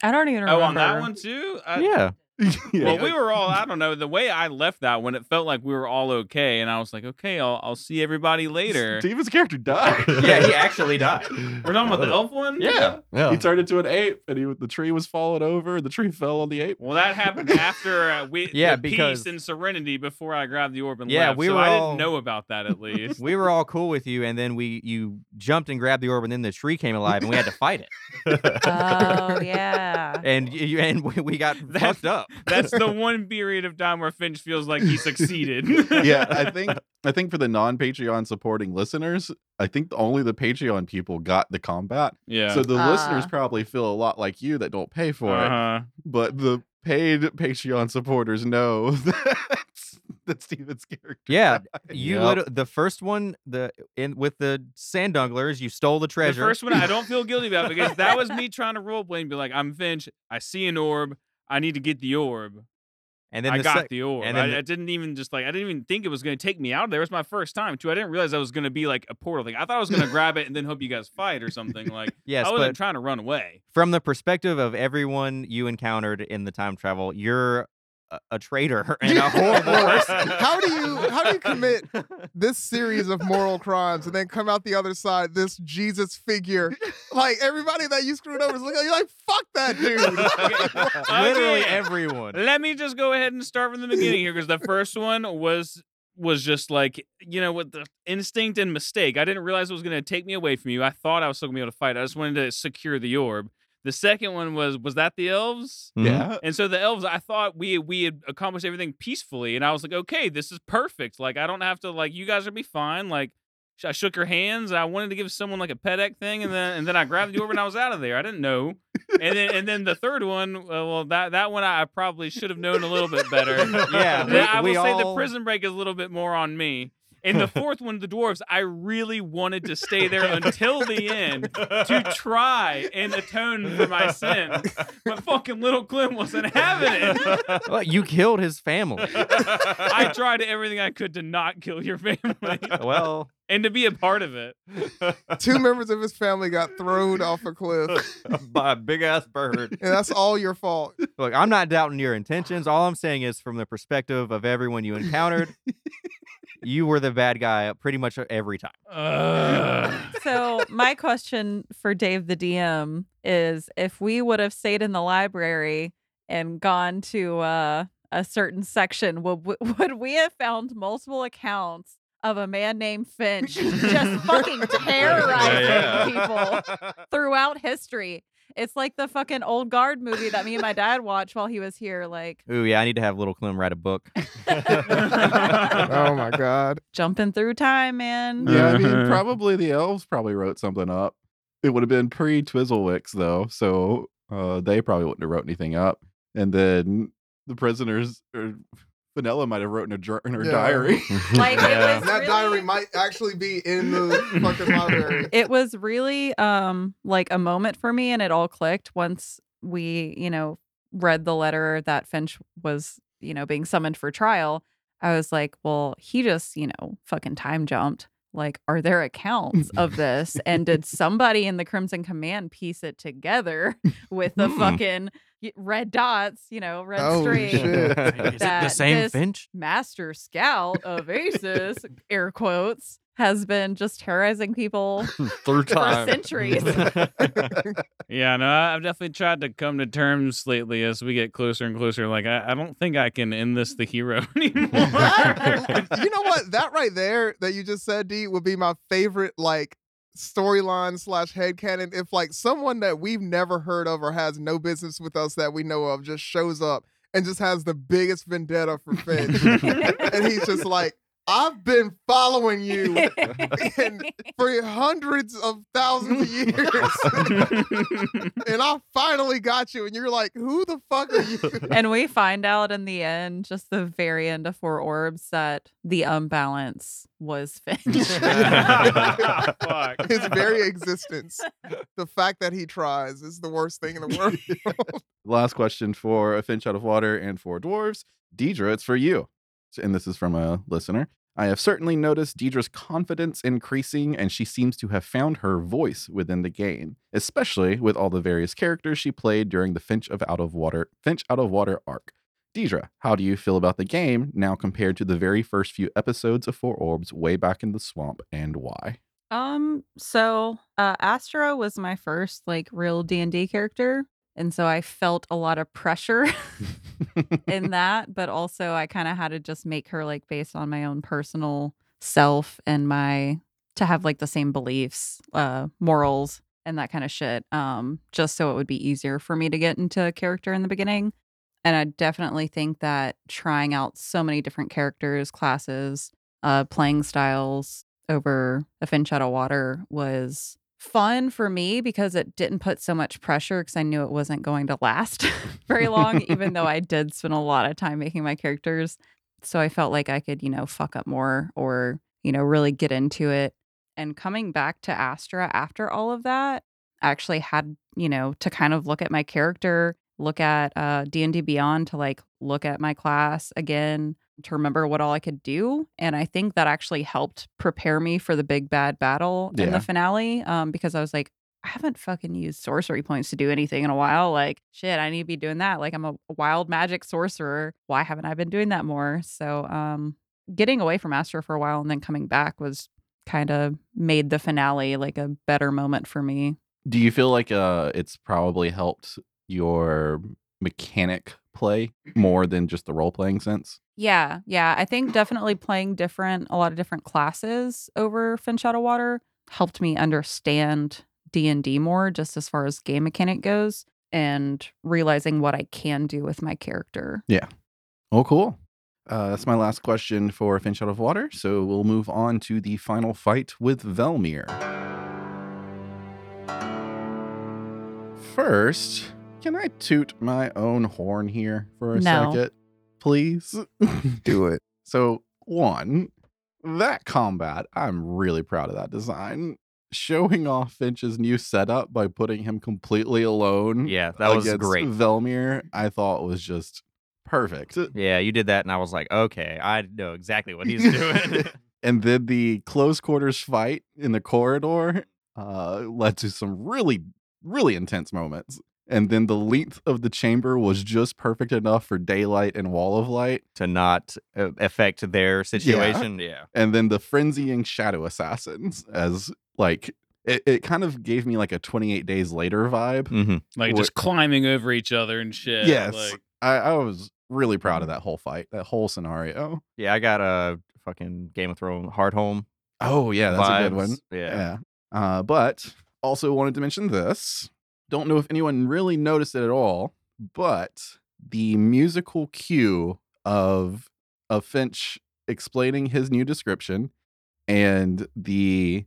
I don't even remember. oh, on that one too. I, yeah. yeah. Well, we were all, I don't know, the way I left that one, it felt like we were all okay. And I was like, okay, I'll, I'll see everybody later. Steven's character died. Yeah, he actually died. We're talking about the elf one? Yeah. Yeah. He turned into an ape, and he the tree was falling over. And the tree fell on the ape. Well, that happened after uh, we Yeah, the because- peace and serenity before I grabbed the orb and Yeah, left. we so were I all- didn't know about that at least. We were all cool with you, and then we you jumped and grabbed the orb, and then the tree came alive, and we had to fight it. Oh yeah. And you and we, we got That's- fucked up. That's the one period of time where Finch feels like he succeeded. yeah, I think I think for the non Patreon supporting listeners, I think only the Patreon people got the combat. yeah. So the listeners Ah. probably feel a lot like you that don't pay for it, uh-huh. but the paid Patreon supporters know that that Steven's character. Yeah, died. You Yep. lit- the first one the in with the sand dunglers, you stole the treasure. The first one I don't feel guilty about because that was me trying to roleplay and be like, I'm Finch. I see an orb. I need to get the orb. and then I the got sec- the orb. and I, the- I didn't even just like I didn't even think it was going to take me out of there. It was my first time too. I didn't realize I was going to be like a portal thing. I thought I was going to grab it and then hope you guys fight or something. Like yes, I wasn't trying to run away. from the perspective of everyone you encountered in the time travel, you're a, a traitor and a horrible person. How do you how do you commit this series of moral crimes and then come out the other side this Jesus figure? Like everybody that you screwed over is looking at you like fuck that dude. Literally Okay. everyone. Let me just go ahead and start from the beginning here because the first one was was just like you know with the instinct and mistake. I didn't realize it was going to take me away from you. I thought I was still going to be able to fight. I just wanted to secure the orb. The second one was was that the elves? Mhm. Yeah. And so the elves, I thought we we had accomplished everything peacefully, and I was like, okay, this is perfect. Like I don't have to like you guys will be fine. Like I shook her hands. I wanted to give someone like a pet thing, and then and then I grabbed the orb and I was out of there. I didn't know. And then and then the third one, uh, well that that one I probably should have known a little bit better. Yeah, Then I we- will we say the prison break is a little bit more on me. In the fourth one, the dwarves, I really wanted to stay there until the end to try and atone for my sins. But fucking little Clem wasn't having it. Well, you killed his family. I tried everything I could to not kill your family Well, and to be a part of it. Two members of his family got thrown off a cliff, by a big ass bird. and that's all your fault. look, I'm not doubting your intentions. All I'm saying is, from the perspective of everyone you encountered, you were the bad guy pretty much every time. Ugh. So my question for Dave the DM is if we would have stayed in the library and gone to uh, a certain section, would would we have found multiple accounts of a man named Finch just fucking terrorizing yeah. people throughout history? It's like the fucking old guard movie that me and my dad watched while he was here. Like Ooh, yeah, I need to have little Clem write a book. Oh my god. jumping through time, man. Yeah, I mean, probably the elves probably wrote something up. It would have been pre Twizzlewicks though, so uh, they probably wouldn't have wrote anything up. And then the prisoners or Vanilla might have written a jour- in her Yeah. diary. Like, it Yeah. was- That really- diary might actually be in the fucking library. it was really um like a moment for me and it all clicked once we you know read the letter that Finch was, you know, being summoned for trial, I was like, well, he just, you know, fucking time jumped. Like, are there accounts of this? and did somebody in the Crimson Command piece it together with the Hmm. fucking red dots, you know, red Oh, string? shit. Is it the same this- Finch? Master Scout of Aces, air quotes, has been just terrorizing people Through for centuries. Yeah, no, I- I've definitely tried to come to terms lately as we get closer and closer. Like, I, I don't think I can end this the hero anymore. you know what? That right there that you just said, D, would be my favorite like storyline slash headcanon. If like someone that we've never heard of or has no business with us that we know of just shows up and just has the biggest vendetta for Finch. and he's just like, I've been following you and for hundreds of thousands of years. and I finally got you. And you're like, who the fuck are you? and we find out in the end, just the very end of Four Orbs, that the unbalance was Finch. His very existence. The fact that he tries is the worst thing in the world. Last question for a Finch Out of Water and for Dwarves. Deidre, it's for you. And this is from a listener. I have certainly noticed Deidre's confidence increasing, and she seems to have found her voice within the game, especially with all the various characters she played during the Finch of Out of Water Finch Out of Water arc. Deidre, how do you feel about the game now compared to the very first few episodes of Four Orbs way back in the swamp, and why? Um, so uh Astra was my first like real D&D character, and so I felt a lot of pressure in that, but also I kind of had to just make her like based on my own personal self and my to have like the same beliefs, uh morals and that kind of shit. Um just so it would be easier for me to get into a character in the beginning. And I definitely think that trying out so many different characters, classes, uh playing styles over a Finch Out of Water was fun for me because it didn't put so much pressure because I knew it wasn't going to last very long, even though I did spend a lot of time making my characters. So I felt like I could, you know, fuck up more or, you know, really get into it. And coming back to Astra after all of that, I actually had, you know, to kind of look at my character, look at uh D&D Beyond to like look at my class again, to remember what all I could do. And I think that actually helped prepare me for the big bad battle in the finale. Um, because I was like, I haven't fucking used sorcery points to do anything in a while. Like, shit, I need to be doing that. Like, I'm a wild magic sorcerer. Why haven't I been doing that more? So, um, getting away from Astra for a while and then coming back was kind of made the finale like a better moment for me. Do you feel like uh, it's probably helped your mechanic play more than just the role playing sense? Yeah, yeah. I think definitely playing different, a lot of different classes over Finch Out of Water helped me understand D and D more, just as far as game mechanic goes, and realizing what I can do with my character. Yeah. Oh, cool. Uh, that's my last question for Finch Out of Water. So we'll move on to the final fight with Velmir. First, can I toot my own horn here for a No. second, please? Do it. So, one, that combat, I'm really proud of that design. Showing off Finch's new setup by putting him completely alone Yeah, that was against great. Velmir, I thought was just perfect. Yeah, you did that, and I was like, okay, I know exactly what he's doing. and then the close quarters fight in the corridor uh, led to some really, really intense moments. And then the length of the chamber was just perfect enough for daylight and wall of light. to not uh, affect their situation. Yeah. And then the frenzying shadow assassins as like it, it kind of gave me like a 28 days later vibe. hmm like What- just climbing over each other and shit. yes. Like, I, I was really proud of that whole fight, that whole scenario. Yeah, I got a fucking Game of Thrones Hardhome. Oh, yeah, that's a good one. Yeah. Yeah. Uh, but also wanted to mention this. Don't know if anyone really noticed it at all, but the musical cue of of Finch explaining his new description and the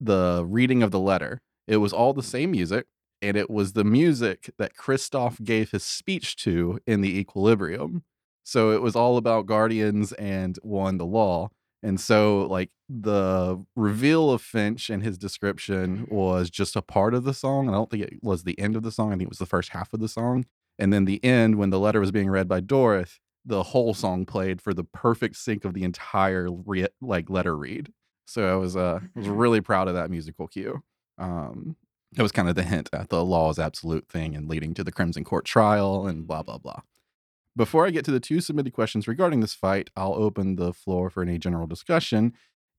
the reading of the letter. It was all the same music, and it was the music that Kristoff gave his speech to in the Equilibrium. So it was all about guardians and one the law. And so, like, the reveal of Finch and his description was just a part of the song. I don't think it was the end of the song. I think it was the first half of the song. And then the end, when the letter was being read by Dorothy, the whole song played for the perfect sync of the entire re- like letter read. So I was uh was really proud of that musical cue. Um, it was kind of the hint at the law is absolute thing and leading to the Crimson Court trial and blah blah blah. Before I get to the two submitted questions regarding this fight, I'll open the floor for any general discussion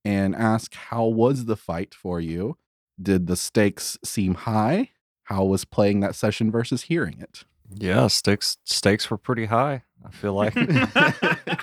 and ask how was the fight for you? Did the stakes seem high? How was playing that session versus hearing it? Yeah, stakes stakes were pretty high. I feel like that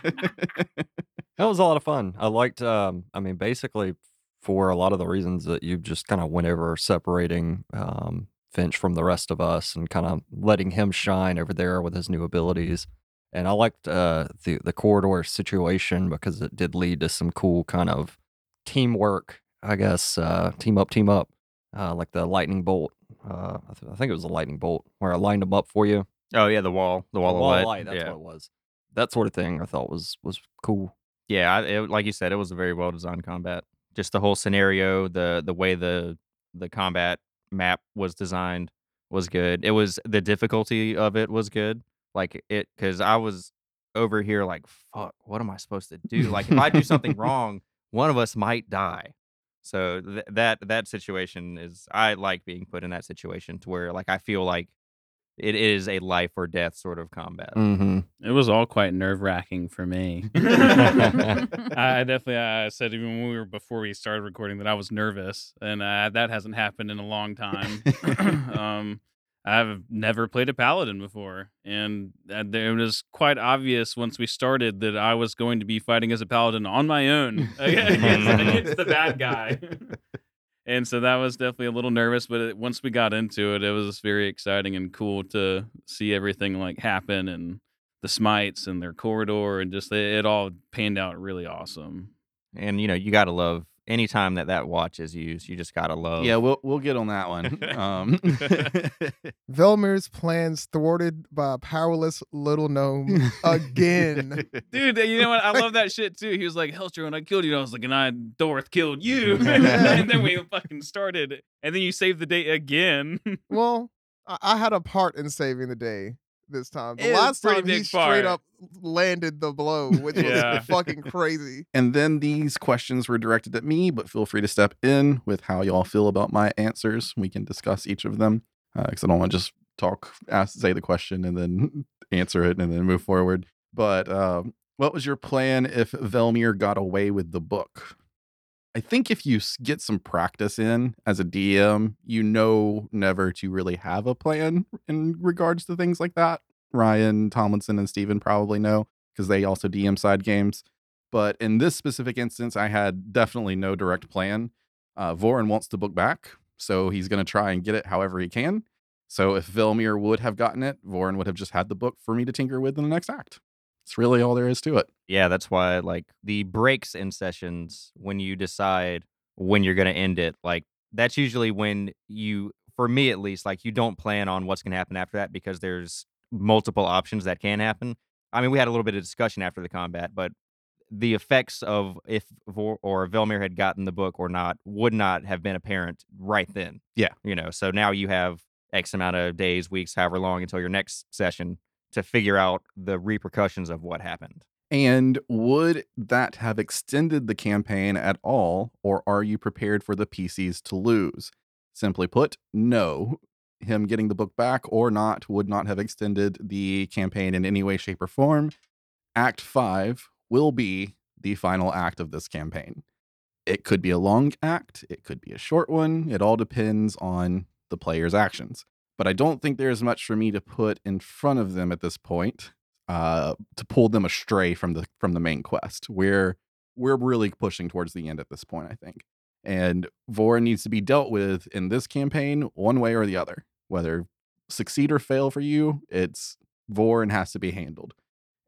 was a lot of fun. I liked. Um, I mean, basically, for a lot of the reasons that you just kind of went over, separating um, Finch from the rest of us and kind of letting him shine over there with his new abilities. And I liked uh, the the corridor situation because it did lead to some cool kind of teamwork. I guess uh, team up, team up, uh, like the lightning bolt. Uh, I, th- I think it was a lightning bolt where I lined them up for you. Oh yeah, the wall, the wall, of wall light. light. That's yeah, what it was. That sort of thing I thought was was cool. yeah. I, it, like you said, it was a very well designed combat. Just the whole scenario, the the way the the combat map was designed was good. It was the difficulty of it was good. Like it, because I was over here like, fuck, what am I supposed to do? Like if I do something wrong, one of us might die. So th- that that situation is I like being put in that situation to where like I feel like it is a life or death sort of combat. Mm-hmm. It was all quite nerve wracking for me. I definitely uh, said even when we were before we started recording that I was nervous, and uh, that hasn't happened in a long time. um, I've never played a paladin before, and uh, it was quite obvious once we started that I was going to be fighting as a paladin on my own against, against the bad guy. And so that was definitely a little nervous, but it, once we got into it, it was very exciting and cool to see everything like happen and the smites and their corridor and just it, it all panned out really awesome. And you know, you gotta love anytime that that watch is used. You just gotta love. Yeah, we'll we'll get on that one. Um, Velmir's plans thwarted by a powerless little gnome again. Dude, you know what? I love that shit too. He was like, Hellstrom, when I killed you, and I was like, and I, Dorth, killed you. and then we fucking started. And then you saved the day again. well, I, I had a part in saving the day this time. The It last time he straight part. up landed the blow, which was fucking crazy. and then these questions were directed at me, but feel free to step in with how y'all feel about my answers. We can discuss each of them because I don't want to just talk, ask, say the question, and then answer it, and then move forward. But um, what was your plan if Velmir got away with the book? I think if you get some practice in as a DM, you know never to really have a plan in regards to things like that. Ryan Tomlinson and Steven probably know because they also DM side games. But in this specific instance, I had definitely no direct plan. Uh, Vorin wants the book back, so he's going to try and get it however he can. So if Velmir would have gotten it, Vorin would have just had the book for me to tinker with in the next act. It's really all there is to it. Yeah, that's why like the breaks in sessions when you decide when you're gonna end it, like that's usually when you for me at least, like you don't plan on what's gonna happen after that because there's multiple options that can happen. I mean, we had a little bit of discussion after the combat, but the effects of if Vor or Velmir had gotten the book or not would not have been apparent right then. Yeah. You know, so now you have X amount of days, weeks, however long until your next session to figure out the repercussions of what happened. And would that have extended the campaign at all, or are you prepared for the PCs to lose? Simply put, no. Him getting the book back or not would not have extended the campaign in any way, shape, or form. Act 5 will be the final act of this campaign. It could be a long act, it could be a short one. It all depends on the player's actions. But I don't think there's much for me to put in front of them at this point uh, to pull them astray from the from the main quest. We're we're really pushing towards the end at this point, I think. And Vorin needs to be dealt with in this campaign one way or the other. Whether succeed or fail for you, it's Vorin has to be handled.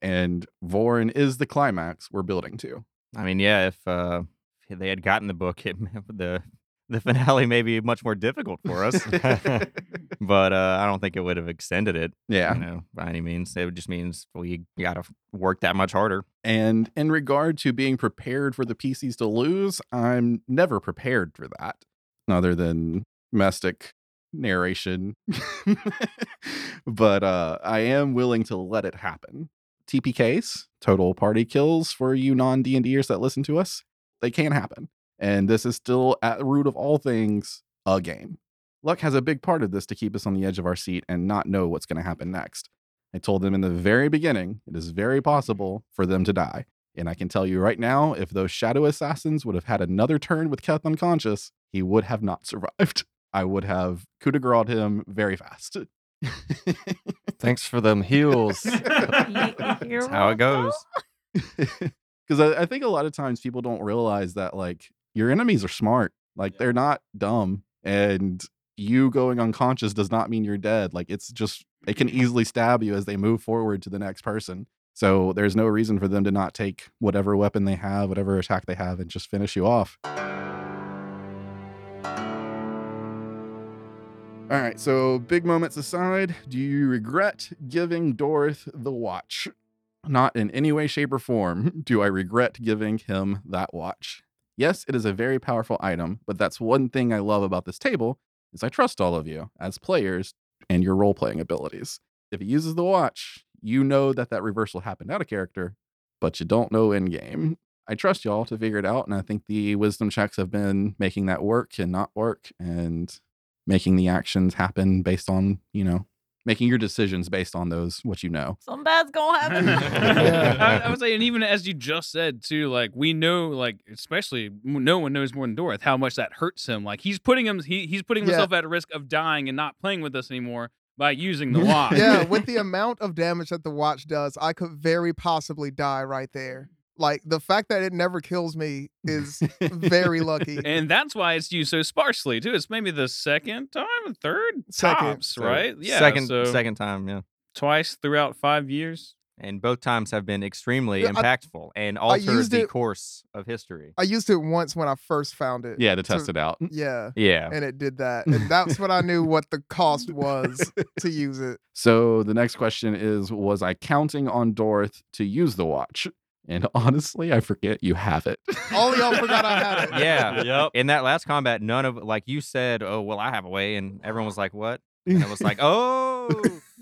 And Vorin is the climax we're building to. I mean, yeah, if uh, they had gotten the book, it, the the finale may be much more difficult for us. but uh, I don't think it would have extended it. yeah. You know, by any means, it just means we got to work that much harder. And in regard to being prepared for the PCs to lose, I'm never prepared for that, other than Mystic narration, but uh, I am willing to let it happen. TPKs, total party kills for you non D and Ders that listen to us, they can happen, and this is still at the root of all things a game. Luck has a big part of this to keep us on the edge of our seat and not know what's going to happen next. I told them in the very beginning it is very possible for them to die. And I can tell you right now, if those shadow assassins would have had another turn with Keth unconscious, he would have not survived. I would have coup de grace him very fast. Thanks for them heals. That's how it goes. Because I, I think a lot of times people don't realize that like your enemies are smart. Like they're not dumb. And you going unconscious does not mean you're dead. Like it's just they can easily stab you as they move forward to the next person. So there's no reason for them to not take whatever weapon they have, whatever attack they have, and just finish you off. All right, so big moments aside, do you regret giving Dorth the watch? Not in any way, shape, or form do I regret giving him that watch. Yes, it is a very powerful item, but that's one thing I love about this table is I trust all of you as players and your role-playing abilities. If he uses the watch, you know that that reversal happened out of character, but you don't know in game. I trust y'all to figure it out, and I think the wisdom checks have been making that work and not work, and making the actions happen based on you know making your decisions based on those what you know. Some bad's gonna happen. Yeah. I, I would say, and even as you just said too, like we know, like especially no one knows more than Dorth how much that hurts him. Like he's putting him, he, he's putting Yeah. himself at risk of dying and not playing with us anymore by using the watch. yeah, with the amount of damage that the watch does, I could very possibly die right there. Like the fact that it never kills me is very lucky. and that's why it's used so sparsely too. It's maybe the second time, third, Second. tops, So, right? Yeah, second so second time, yeah. twice throughout five years. And both times have been extremely Yeah, I- impactful and altered the it- course of history. I used it once when I first found it. Yeah, to test So- it out. Yeah. yeah. And it did that. And that's when I knew what the cost was to use it. So the next question is Was I counting on Dorth to use the watch? And honestly, I forget you have it. All y'all forgot I had it. Yeah. Yep. In that last combat, none of like you said, "Oh, well, I have a way," and everyone was like, "What?" And it was like, "Oh,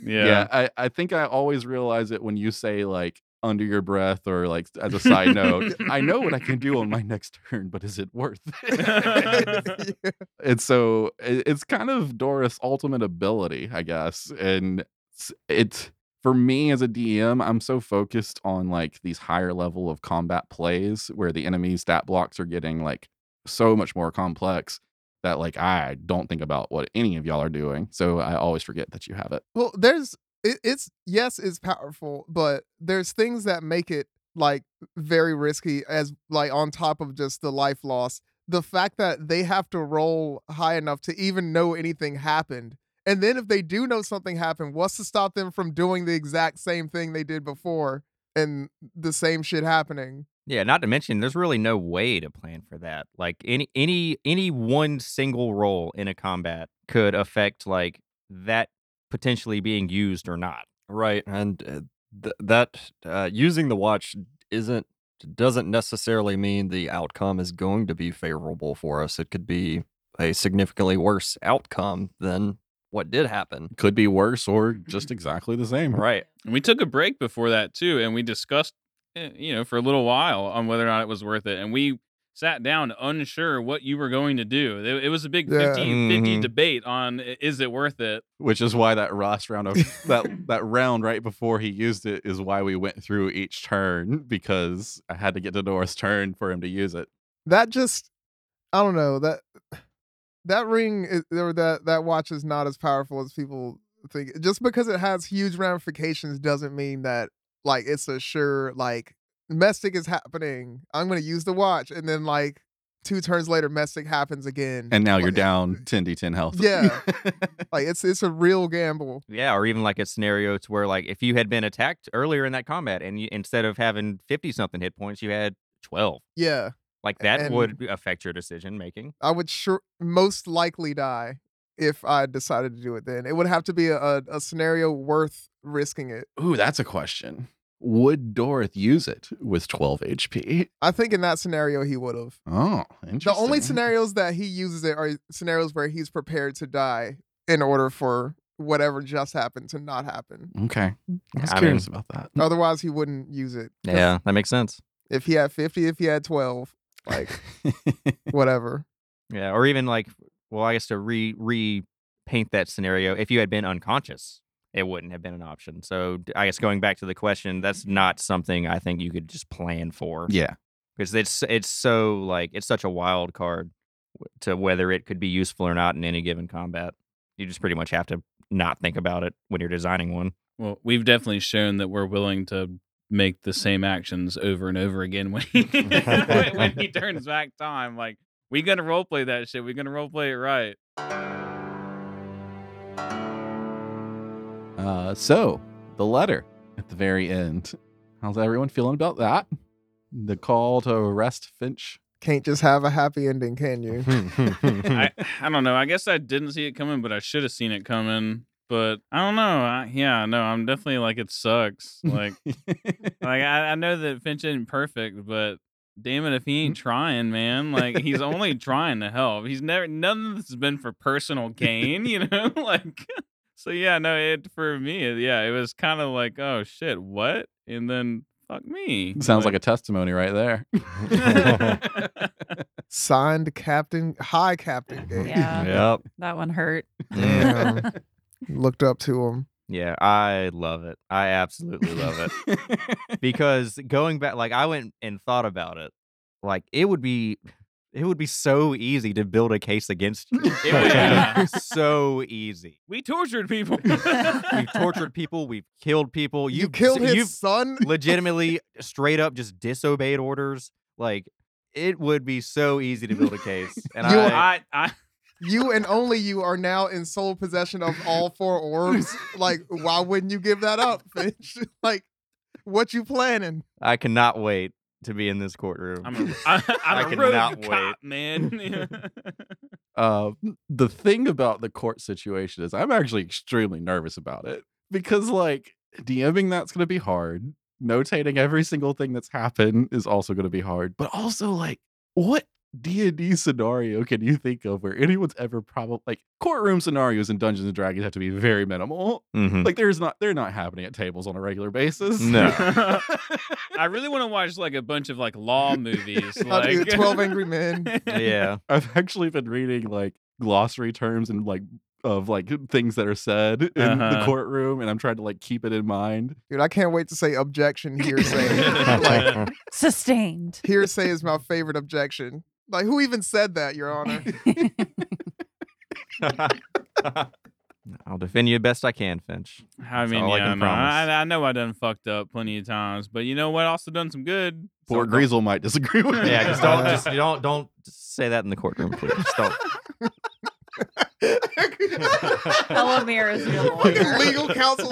yeah, I, I think I always realize it when you say like under your breath or like as a side note, I know what I can do on my next turn, but is it worth it? Yeah. and so it- it's kind of Dorth's ultimate ability, I guess. And it's- it's for me as a DM, I'm so focused on like these higher level of combat plays where the enemy stat blocks are getting like so much more complex that like I don't think about what any of y'all are doing. So I always forget that you have it. Well, there's it, it's yes, it's powerful, but there's things that make it like very risky as like on top of just the life loss. The fact that they have to roll high enough to even know anything happened. And then if they do know something happened, what's to stop them from doing the exact same thing they did before and the same shit happening? Yeah, not to mention there's really no way to plan for that. Like any any any one single roll in a combat could affect like that potentially being used or not. Right, and uh, th- that uh, using the watch isn't doesn't necessarily mean the outcome is going to be favorable for us. It could be a significantly worse outcome than what did happen. Could be worse or just exactly the same. Right. And we took a break before that too, and we discussed, eh, you know, for a little while on whether or not it was worth it. And we sat down unsure what you were going to do. It, it was a big Yeah. 50, 50 Mhm. debate on is it worth it? Which is why that Ross round of that that round right before he used it is why we went through each turn because I had to get to Dorth's turn for him to use it. that just I don't know that that ring is, or that that watch is not as powerful as people think. Just because it has huge ramifications doesn't mean that like it's a sure like Mestic is happening. I'm gonna use the watch, and then like two turns later, Mestic happens again, And now you're down 10 d10 health. Yeah. Like it's it's a real gamble. Yeah, or even like a scenario to where like if you had been attacked earlier in that combat and you, instead of having 50 something hit points, you had 12. Yeah, Like that And- would affect your decision making. I would sure most likely die if I decided to do it. Then it would have to be a, a, a scenario worth risking it. Ooh, that's a question. Would Dorth use it with 12 HP? I think in that scenario he would have. Oh, interesting. The only scenarios that he uses it are scenarios where he's prepared to die in order for whatever just happened to not happen. Okay. I was I curious mean- about that. Otherwise, he wouldn't use it. Yeah, that makes sense. If he had 50, if he had 12, like whatever. Yeah, or even like, well, I guess to re repaint that scenario, if you had been unconscious, it wouldn't have been an option. So I guess going back to the question, that's not something I think you could just plan for. yeah. because it's it's so like it's such a wild card to whether it could be useful or not in any given combat. You just pretty much have to not think about it when you're designing one. Well, we've definitely shown that we're willing to make the same actions over and over again when he, when, when he turns back time. Like, we gonna roleplay that shit. we gonna roleplay it right. Uh, so the letter at the very end. How's everyone feeling about that? The call to arrest Finch. Can't just have a happy ending, can you? I, I don't know. I guess I didn't see it coming, but I should have seen it coming. But I don't know. I, yeah, no, I'm definitely like it sucks. Like, like I, I know that Finch isn't perfect, but damn it if he ain't mm. trying, man. Like he's only trying to help. He's never none of this has been for personal gain, you know? like so yeah, no, it for me, yeah, it was kind of like, oh shit, what? And then fuck me. Sounds like a testimony right there. Signed Captain, High Captain Gage. Yeah. yep. That one hurt. Damn. Looked up to him. Yeah, I love it. I absolutely love it because going back, like I went and thought about it. Like it would be, it would be so easy to build a case against you. It would Yeah. be so easy. we tortured people. We've tortured people. We've killed people. You, You've killed his You've son. legitimately straight up just disobeyed orders. Like it would be so easy to build a case. And You- I, I, I You and only you are now in sole possession of all four orbs. Like, why wouldn't you give that up, Finch? like, what you planning? I cannot wait to be in this courtroom. I'm a, I, I I'm a cannot rogue cop, man. uh, the thing about the court situation is I'm actually extremely nervous about it because, like, DMing that's going to be hard. Notating every single thing that's happened is also going to be hard. But also, like, what D&D scenario can you think of where anyone's ever probably like courtroom scenarios in Dungeons and Dragons have to be very minimal. Mhm. Like, there's not they're not happening at tables on a regular basis. No. I really want to watch like a bunch of like law movies. Like 12 Angry Men. yeah. I've actually been reading like glossary terms and like of like things that are said in the Uh-huh. courtroom, and I'm trying to like keep it in mind. Dude, I can't wait to say objection hearsay. like, Sustained. hearsay is my favorite objection. Like, who even said that, Your Honor? I'll defend you best I can, Finch. I mean, all I yeah, can no, promise. I, I know I done fucked up plenty of times, but you know what? Also done some good. Poor So don't- Greasel might disagree with me. Yeah, just don't just don't don't say that in the courtroom, please. Just don't. Elamir is your lawyer. legal counsel.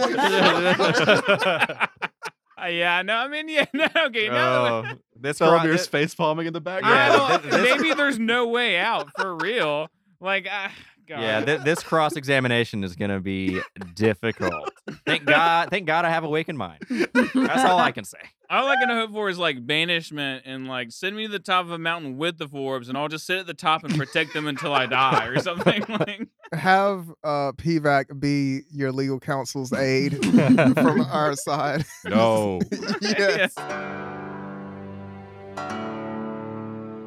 Uh, yeah, no, I mean, yeah, no, okay, no. Oh, this Felamir's cro- face palming in the background. Yeah, this- maybe there's no way out for real. Like, I, God. yeah, th- this cross examination is gonna be difficult. Thank God, thank God, I have Awakened Mind. That's all I can say. All I can hope for is like banishment and like send me to the top of a mountain with the four orbs, and I'll just sit at the top and protect them until I die or something. Like, Have uh, PVAC be your legal counsel's aid from our side. no. yes.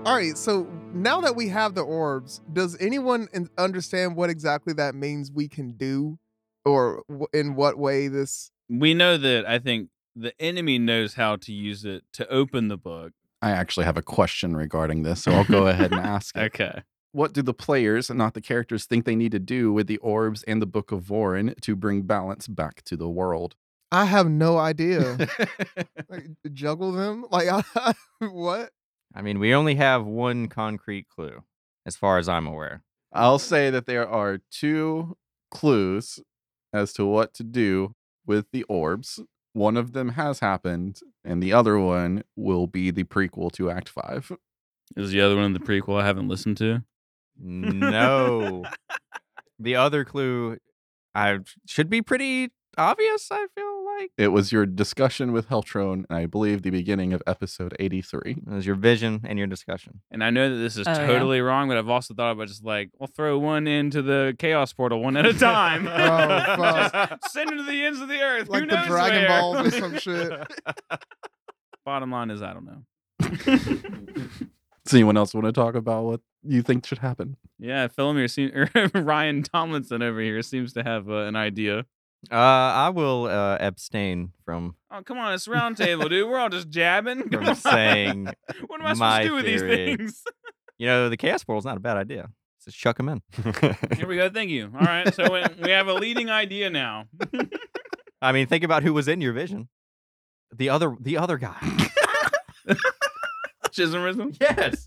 All right, so now that we have the orbs, does anyone in- understand what exactly that means we can do or w- in what way this we know that I think the enemy knows how to use it to open the book. I actually have a question regarding this, so I'll go ahead and ask it. Okay. What do the players, and not the characters, think they need to do with the orbs and the Book of Vorin to bring balance back to the world? I have no idea. like, juggle them? Like what? I mean, we only have one concrete clue, as far as I'm aware. I'll say that there are two clues as to what to do with the orbs. One of them has happened, and the other one will be the prequel to Act 5. Is the other one the prequel I haven't listened to? No. the other clue I should be pretty obvious, I feel like It was your discussion with Heltron, and I believe the beginning of episode 83. it was your vision and your discussion. And I know that this is Oh, yeah. totally wrong, but I've also thought about just like, we'll throw one into the chaos portal one at a time. Oh, fuck. Just send it to the ends of the earth. Who like the Dragon where? Balls or some shit. Bottom line is, I don't know. Does anyone else want to talk about what you think should happen? Yeah, Philomir seem, or Ryan Tomlinson over here seems to have uh, an idea. Uh, I will uh, abstain from Oh, come on, it's roundtable, dude. We're all just jabbing. Come from saying, what am I supposed to do with theory. these things? you know, the chaos portal's not a bad idea. Just chuck them in. Here we go. Thank you. All right, so we- we have a leading idea now. I mean, think about who was in your vision. The other, the other guy. Chisholmism. yes.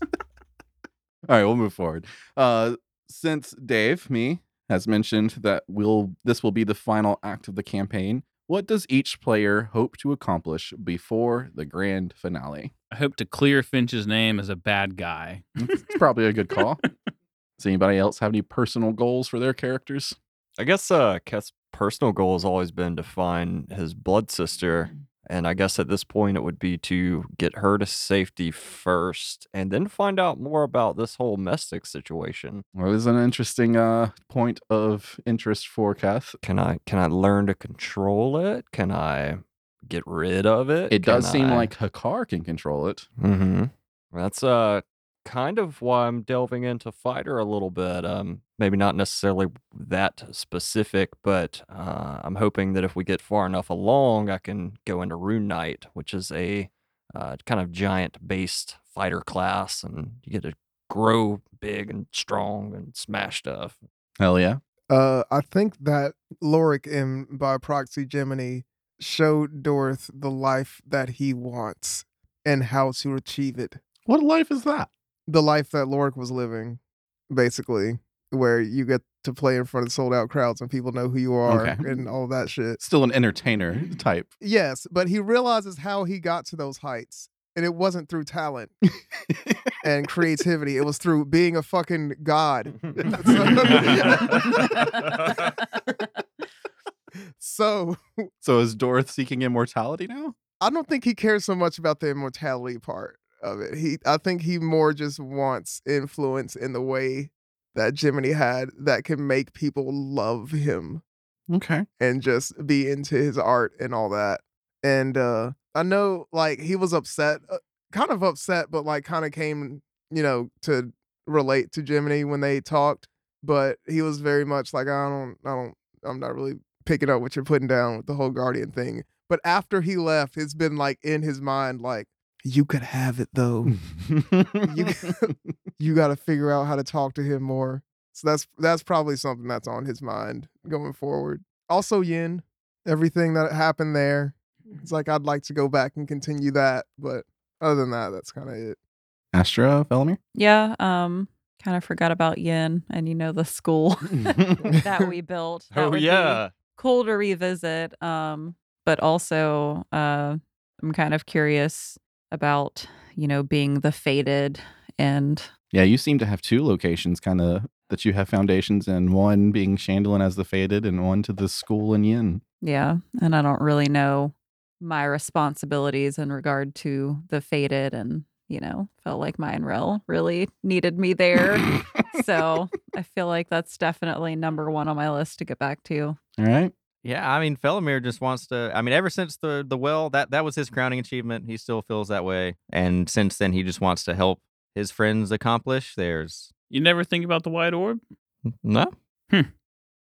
All right, we'll move forward. Uh, since Dave, me, has mentioned that we'll this will be the final act of the campaign, what does each player hope to accomplish before the grand finale? I hope to clear Finch's name as a bad guy. It's probably a good call. Does anybody else have any personal goals for their characters? I guess uh, Keth's personal goal has always been to find his blood sister. And I guess at this point, it would be to get her to safety first and then find out more about this whole Mystic situation. Well, this is an interesting uh, point of interest for Kath. Can I can I learn to control it? Can I get rid of it? It does Can seem I- like Hakar can control it. Mm-hmm. That's uh kind of why I'm delving into fighter a little bit. Um, maybe not necessarily that specific, but uh, I'm hoping that if we get far enough along, I can go into Rune Knight, which is a uh, kind of giant based fighter class, and you get to grow big and strong and smash stuff. Hell yeah. Uh, I think that Lorik in by proxy Gemini showed Dorth the life that he wants and how to achieve it. What life is that? The life that Lorik was living, basically, where you get to play in front of sold out crowds and people know who you are Okay. and all that shit. Still an entertainer type. Yes, but he realizes how he got to those heights. And it wasn't through talent and creativity. It was through being a fucking god. So so is Dorth seeking immortality now? I don't think he cares so much about the immortality part of it. He I think he more just wants influence in the way that Jiminy had that can make people love him Okay. and just be into his art and all that. And uh I know like he was upset, uh, kind of upset, but like kind of came, you know, to relate to Jiminy when they talked, but he was very much like I don't I don't I'm not really picking up what you're putting down with the whole guardian thing. But after he left, it's been like in his mind like you could have it though. you you got to figure out how to talk to him more. So that's that's probably something that's on his mind going forward. Also, Yin, everything that happened there, it's like I'd like to go back and continue that, but other than that, that's kind of it. Astra, Felomir? Yeah, um, kind of forgot about Yin and you know the school that we built. That oh would be yeah. cool to revisit. Um, but also, uh, I'm kind of curious about you know being the faded and Yeah, you seem to have two locations kind of that you have foundations in, one being Chandelier as the faded and one to the school in Yin. yeah, and I don't really know my responsibilities in regard to the faded and you know felt like mine rel really needed me there so i feel like that's definitely number one on my list to get back to All right. Yeah, I mean, Felomir just wants to. I mean, ever since the the well, that that was his crowning achievement. He still feels that way, and since then, he just wants to help his friends accomplish theirs. You never think about the white orb? No,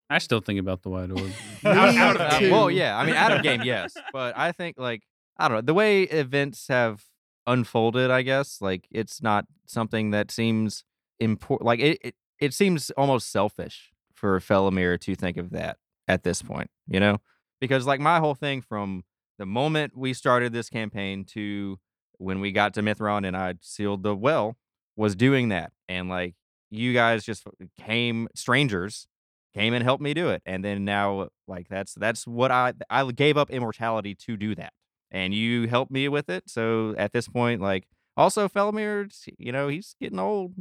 I still think about the white orb. Me Out- out of Uh, well, yeah. I mean, out of game, yes, but I think like I don't know the way events have unfolded. I guess like it's not something that seems important. Like it, it, it seems almost selfish for Felomir to think of that at this point. You know, because like my whole thing from the moment we started this campaign to when we got to Mithron and I sealed the well was doing that, and like you guys just came strangers came and helped me do it and then now like that's that's what i i gave up immortality to do that and you helped me with it so at this point like also felomir you know he's getting old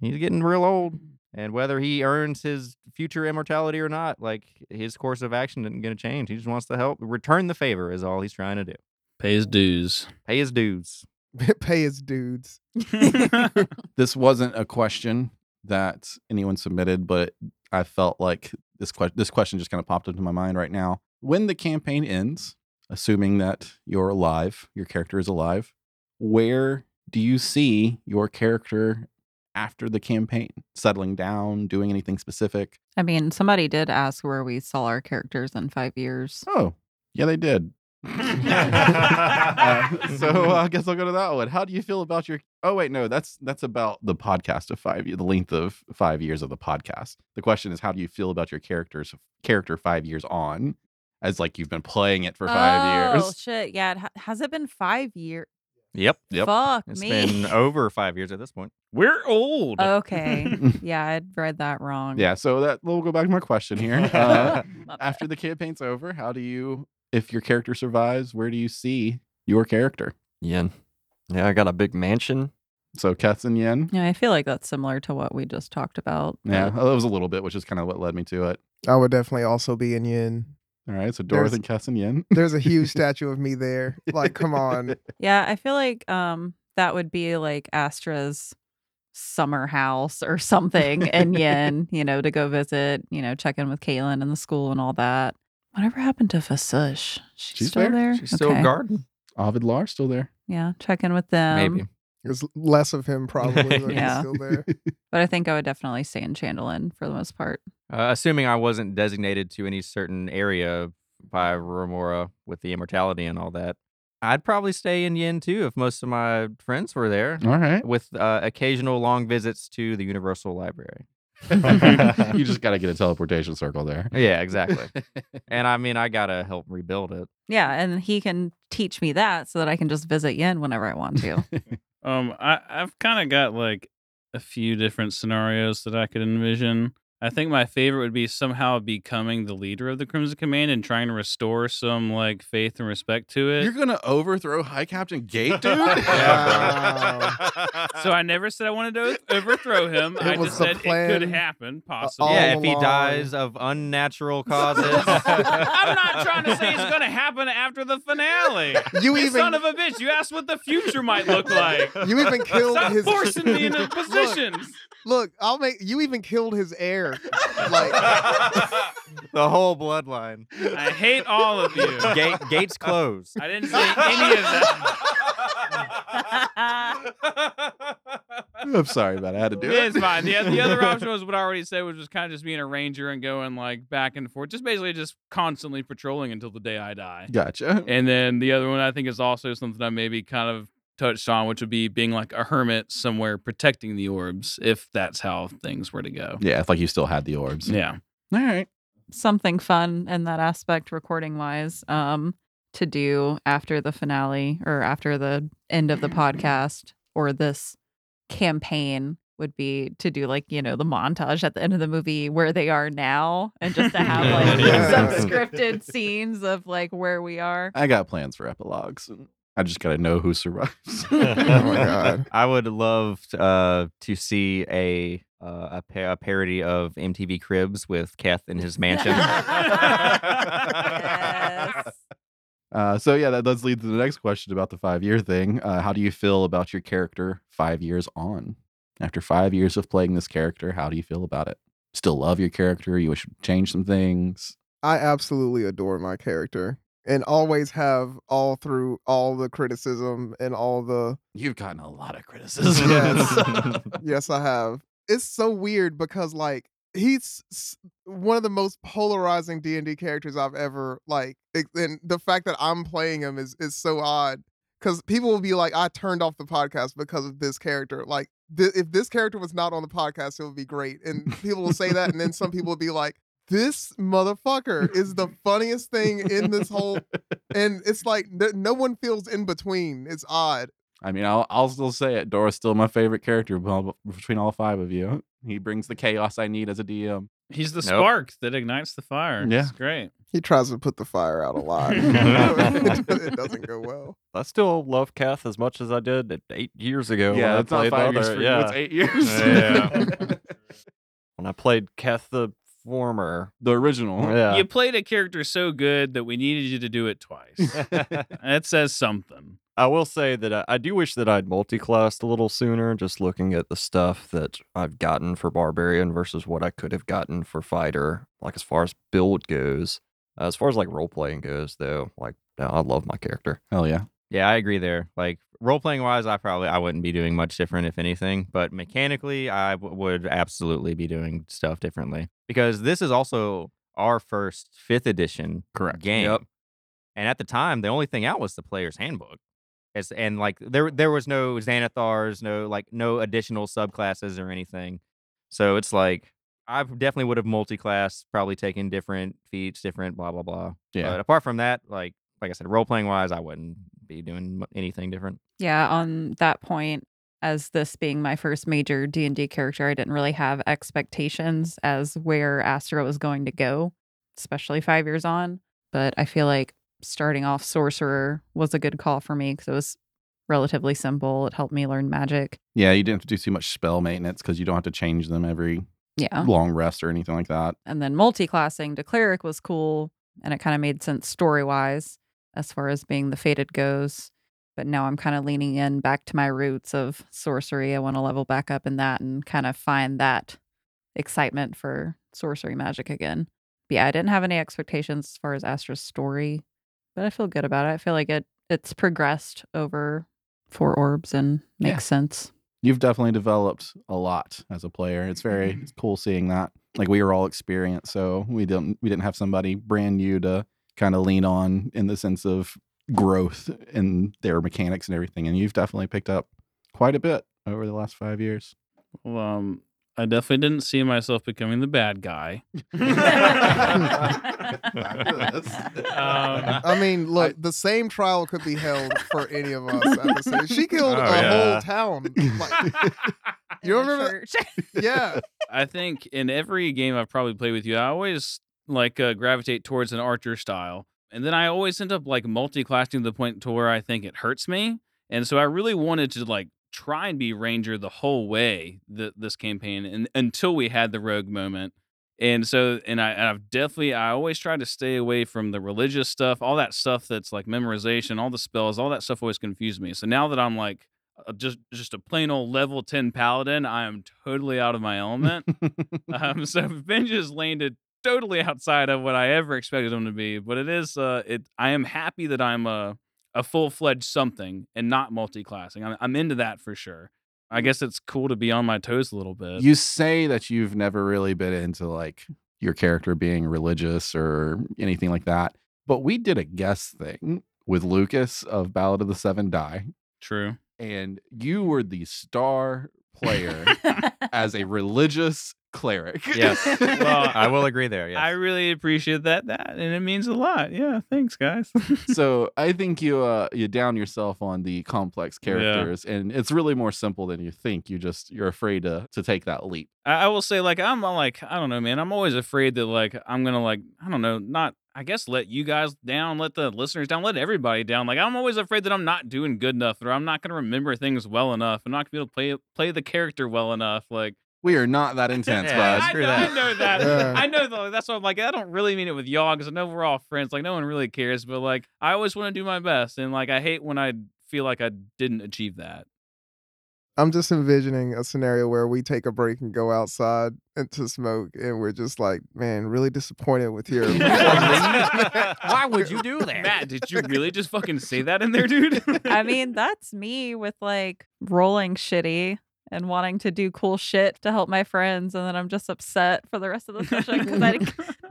he's getting real old And whether he earns his future immortality or not, like his course of action isn't going to change. He just wants to help return the favor, is all he's trying to do. Pay his dues. Pay his dues. Pay his dudes. This wasn't a question that anyone submitted, but I felt like this question this question just kind of popped into my mind right now. When the campaign ends, assuming that you're alive, your character is alive, where do you see your character after the campaign? Settling down, doing anything specific? I mean, somebody did ask where we saw our characters in five years. Oh, yeah, they did. Uh, so I guess I'll go to that one. How do you feel about your? Oh wait, no, that's that's about the podcast of five years, the length of five years of the podcast. The question is, how do you feel about your character's character five years on, as like you've been playing it for five Oh years? Oh shit! Yeah, it ha- has it been five years? Yep. Yep. Fuck It's me. been over five years at this point. We're old. okay. yeah, I'd read that wrong. Yeah. So that we'll go back to my question here. Uh, My bad. after the campaign's over, how do you, if your character survives, where do you see your character? Yin. Yeah, I got a big mansion. So Keth and Yen. Yeah, I feel like that's similar to what we just talked about. Yeah, but- that was a little bit, which is kind of what led me to it. I would definitely also be in Yin. All right. So Dorth There's- and Keth and Yen. There's a huge statue of me there. Like, come on. Yeah, I feel like um that would be like Astra's summer house or something in Yin, you know, to go visit, you know, check in with Kaylin and the school and all that. Whatever happened to Fasush? She's, She's still there. there. She's still Okay. guarding. Ovid Lar still there. Yeah, check in with them. Maybe. There's less of him probably, but Yeah. he's still there. But I think I would definitely stay in Chandelin for the most part. Uh, assuming I wasn't designated to any certain area by Remora with the immortality and all that, I'd probably stay in Yin too if most of my friends were there, All right. with uh, occasional long visits to the Universal Library. you just got to get a teleportation circle there. Yeah, exactly. and I mean, I gotta help rebuild it. Yeah, and he can teach me that so that I can just visit Yin whenever I want to. Um, I I've kind of got like a few different scenarios that I could envision. I think my favorite would be somehow becoming the leader of the Crimson Command and trying to restore some like faith and respect to it. You're gonna overthrow High Captain Gate, dude. Wow. so I never said I wanted to o- overthrow him. It I was just the said it could happen, all possibly. yeah, if he along. dies of unnatural causes. I'm not trying to say it's going to happen after the finale. You You even son of a bitch! You asked what the future might look like. you even killed Stop his forcing me into positions. Look, I'll make you even killed his heir. Like the whole bloodline. I hate all of you. Gate, gates closed. I didn't say any of that. I'm sorry, but I had to do it. It's fine. The, the other option was what I already said, which was kind of just being a ranger and going like back and forth, just basically just constantly patrolling until the day I die. Gotcha. And then the other one I think is also something I maybe kind of touched on, which would be being like a hermit somewhere protecting the orbs, if that's how things were to go. Yeah, it's like you still had the orbs. Yeah. All right. Something fun in that aspect, recording wise, um, to do after the finale or after the end of the podcast or this campaign would be to do like you know the montage at the end of the movie where they are now and just to have like Yeah. some scripted scenes of like where we are I got plans for epilogues. and I just gotta know who survives. Oh my god. I would love uh, to see a uh, a, pa- a parody of MTV Cribs with Keth in his mansion. Yes. Uh, so yeah, that does lead to the next question about the five year thing. Uh, how do you feel about your character five years on? After five years of playing this character, how do you feel about it? Still love your character? You wish to change some things? I absolutely adore my character and always have all through all the criticism and all the You've gotten a lot of criticism. Yes. yes I have. It's so weird because like he's one of the most polarizing D&D characters I've ever like and the fact that I'm playing him is is so odd cuz people will be like I turned off the podcast because of this character like th- if this character was not on the podcast it would be great and people will say that and then some people will be like this motherfucker is the funniest thing in this whole and it's like n- no one feels in between it's odd I mean, I'll, I'll still say it. Dorth's still my favorite character between all five of you. He brings the chaos I need as a DM. He's the Nope. spark that ignites the fire. Yeah. It's great. He tries to put the fire out a lot. it doesn't go well. I still love Kath as much as I did eight years ago. when yeah, I it's not five years other- for you. yeah. It's eight years. Yeah. when I played Keth the former. The original. Yeah. You played a character so good that we needed you to do it twice. that says something. I will say that I, I do wish that I'd multi-classed a little sooner. Just looking at the stuff that I've gotten for barbarian versus what I could have gotten for fighter, like as far as build goes. as far as like role playing goes, though, like no, I love my character. Hell yeah. Yeah, I agree there. Like role playing wise, I probably I wouldn't be doing much different if anything, but mechanically, I w- would absolutely be doing stuff differently because this is also our first fifth edition Correct. game. Yep. And at the time, the only thing out was the player's handbook. It's, and like there there was no Xanathars, no like no additional subclasses or anything. So it's like I definitely would have multi-class, probably taken different feats, different blah blah blah. Yeah. But apart from that, like like I said, role playing wise, I wouldn't be doing anything different. Yeah, on that point, as this being my first major D and D character, I didn't really have expectations as where Astra was going to go, especially five years on. But I feel like starting off sorcerer was a good call for me because it was relatively simple. It helped me learn magic. Yeah, you didn't have to do too much spell maintenance because you don't have to change them every Yeah, long rest or anything like that. and then multi-classing to cleric was cool, and it kind of made sense story wise as far as being the fated goes. But now I'm kind of leaning in back to my roots of sorcery. I want to level back up in that and kind of find that excitement for sorcery magic again. But yeah, I didn't have any expectations as far as Astra's story, but I feel good about it. I feel like it it's progressed over four orbs and makes Yeah. sense. You've definitely developed a lot as a player. It's very it's cool seeing that. Like we were all experienced, so we didn't we didn't have somebody brand new to kind of lean on in the sense of growth in their mechanics and everything. And you've definitely picked up quite a bit over the last five years. Well, um, I definitely didn't see myself becoming the bad guy. Um, I mean, look, the same trial could be held for any of us. At the same. She killed Oh, a yeah. whole town. Like, You remember- yeah, I think in every game I've probably played with you, I always like uh, gravitate towards an archer style, and then I always end up like multi-classing to the point to where I think it hurts me, and so I really wanted to like try and be ranger the whole way th- this campaign, and until we had the rogue moment. And so, and I, and I've definitely, I always try to stay away from the religious stuff, all that stuff that's like memorization, all the spells, all that stuff always confused me. So now that I'm like uh, just just a plain old level 10 paladin, I am totally out of my element. um, so Benj has landed totally outside of what I ever expected him to be. But it is, uh, it. I am happy that I'm a a full fledged something and not multi classing. I'm, I'm into that for sure. I guess it's cool to be on my toes a little bit. you say that you've never really been into like your character being religious or anything like that. But we did a guest thing with Lucas of Ballad of the Seven Die, True. and you were the star player as a religious cleric. Yes. Well, I will agree there. Yes. I really appreciate that, that, and it means a lot. Yeah, thanks, guys. so I think you uh you down yourself on the complex Yeah. characters, and it's really more simple than you think. You just you're afraid to to take that leap. I, I will say, like, I'm uh, like, I don't know, man. I'm always afraid that, like, I'm gonna, like, I don't know, not, I guess, let you guys down, let the listeners down, let everybody down. Like, I'm always afraid that I'm not doing good enough, or I'm not gonna remember things well enough. I'm not gonna be able to play play the character well enough. Like, We are not that intense, Yeah, bud. I, know, that. I know that. Yeah. I know though. That's why I'm like, I don't really mean it with y'all because I know we're all friends. Like, no one really cares, but like, I always want to do my best, and like, I hate when I feel like I didn't achieve that. I'm just envisioning a scenario where we take a break and go outside and to smoke, and we're just like, man, really disappointed with your. Why would you do that? Matt, did you really just fucking say that in there, dude? I mean, that's me with like rolling shitty and wanting to do cool shit to help my friends, and then I'm just upset for the rest of the session because I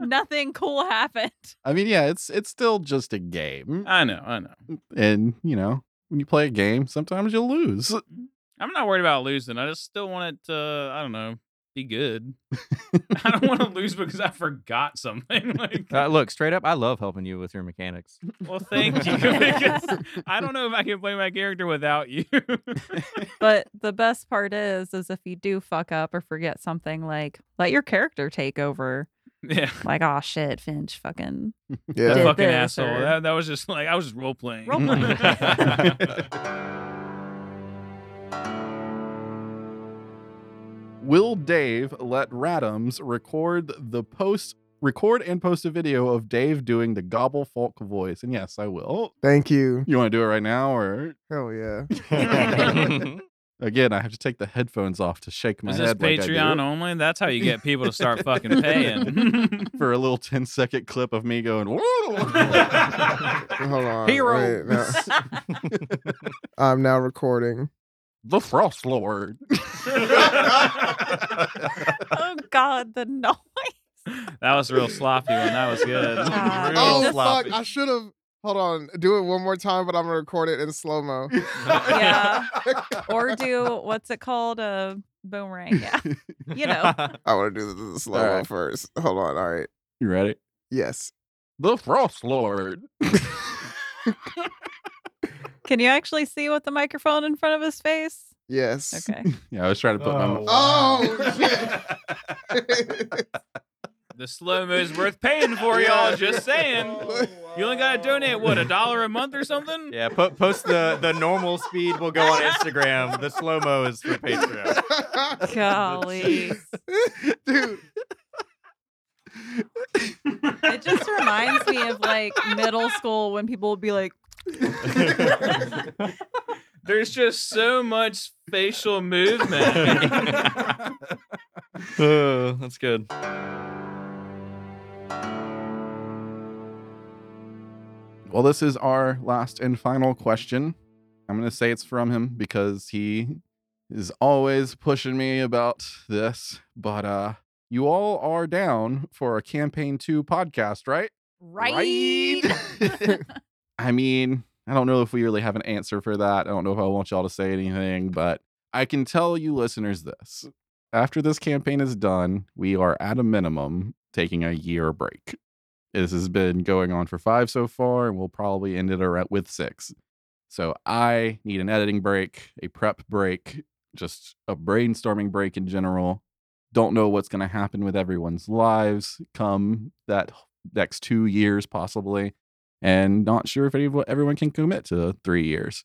nothing cool happened. I mean, yeah, it's it's still just a game, I know, I know. and you know when you play a game, sometimes you'll lose. Mm-hmm. I'm not worried about losing. I just still want it to, I don't know, be good. I don't want to lose because I forgot something. Like, Uh, look, straight up, I love helping you with your mechanics. well, thank you. because I don't know if I can play my character without you. But the best part is, is if you do fuck up or forget something, like let your character take over. yeah. Like, oh shit, Finch, fucking That yeah, Did fucking this asshole. or- That, that was just like, I was just role playing. Role playing. Will Dave let Radams record the post record and post a video of Dave doing the gobble folk voice? And yes, I will. Thank you. You want to do it right now or Hell yeah. again, I have to take the headphones off to shake my Is this head like I do. Patreon only? That's how you get people to start fucking paying. for a little 10 second clip of me going Hold on. Hero. wait, no. I'm now recording. The frost lord oh God, the noise. that was a real sloppy one. That was good. God. Real oh sloppy. fuck! I should have. Hold on. Do it one more time, but I'm gonna record it in slow mo. Yeah. Or do what's it called? A boomerang. Yeah. You know. I want to do the, the slow mo Alright. first. Hold on. All right. you ready Yes. the frost lord Can you actually see with the microphone in front of his face? Yes. Okay. yeah i was trying to put my Oh, oh The slow mo is worth paying for, y'all. Just saying. Oh, you only gotta donate what a dollar a month or something. yeah, po- post the the normal speed. We'll go on Instagram. The slow mo is for Patreon. Golly. Dude. It just reminds me of like middle school when people would be like, There's just so much facial movement. Uh, that's good. well this is our last and final question i'm going to say it's from him because he is always pushing me about this but uh you all are down for a campaign 2 podcast right right. I mean, I don't know if we really have an answer for that. I don't know if I want y'all to say anything, but I can tell you listeners this. After this campaign is done, we are at a minimum taking a year break. This has been going on for five so far, and we'll probably end it around with six. So I need an editing break, a prep break, just a brainstorming break in general. Don't know what's going to happen with everyone's lives come that next two years, possibly and not sure if everyone can commit to three years.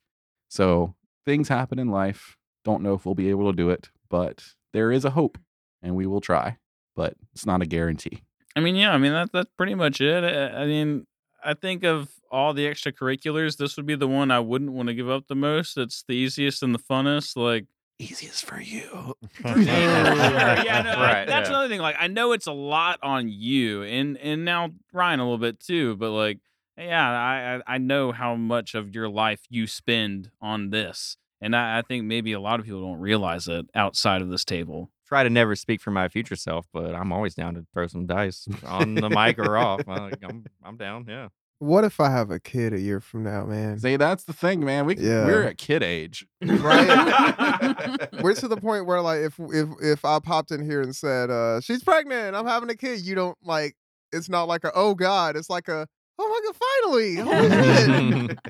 So things happen in life. Don't know if we'll be able to do it, but there is a hope and we will try, but it's not a guarantee. I mean, yeah, I mean that that's pretty much it. I, I mean, I think of all the extracurriculars, this would be the one I wouldn't want to give up the most. It's the easiest and the funnest. Like, Easiest for you. yeah, no, Right, That's yeah. another thing. Like, I know it's a lot on you, and and now Ryan a little bit too. But like, yeah, I I I know how much of your life you spend on this, and I, I think maybe a lot of people don't realize it outside of this table. Try to never speak for my future self, but I'm always down to throw some dice on the mic or off. I- I'm I'm down. Yeah. What if I have a kid a year from now, man? See, that's the thing, man. We Yeah. we're at kid age, Right. We're to the point where like if if if I popped in here and said, uh, she's pregnant, I'm having a kid, you don't like it's not like a oh god, it's like a oh my god, finally. Holy shit.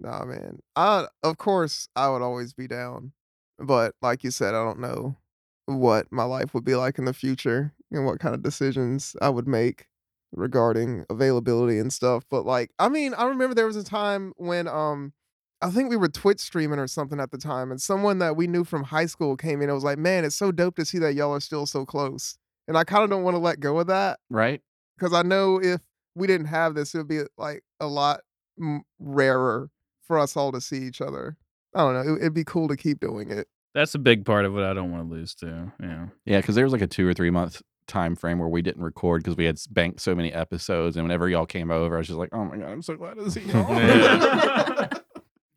Nah, man. I of course I would always be down. But like you said, I don't know what my life would be like in the future and what kind of decisions I would make regarding availability and stuff. But like, I mean, I remember there was a time when um I think we were Twitch streaming or something at the time, and someone that we knew from high school came in and was like, Man, it's so dope to see that y'all are still so close. And I kind of don't want to let go of that right? because I know if we didn't have this, it would be uh, like a lot rarer for us all to see each other. I don't know. It, it'd be cool to keep doing it. That's a big part of what I don't want to lose too. Yeah. Yeah, because there was like a two or three month time frame where we didn't record because we had banked so many episodes, and whenever y'all came over, I was just like, oh my god, I'm so glad to see y'all.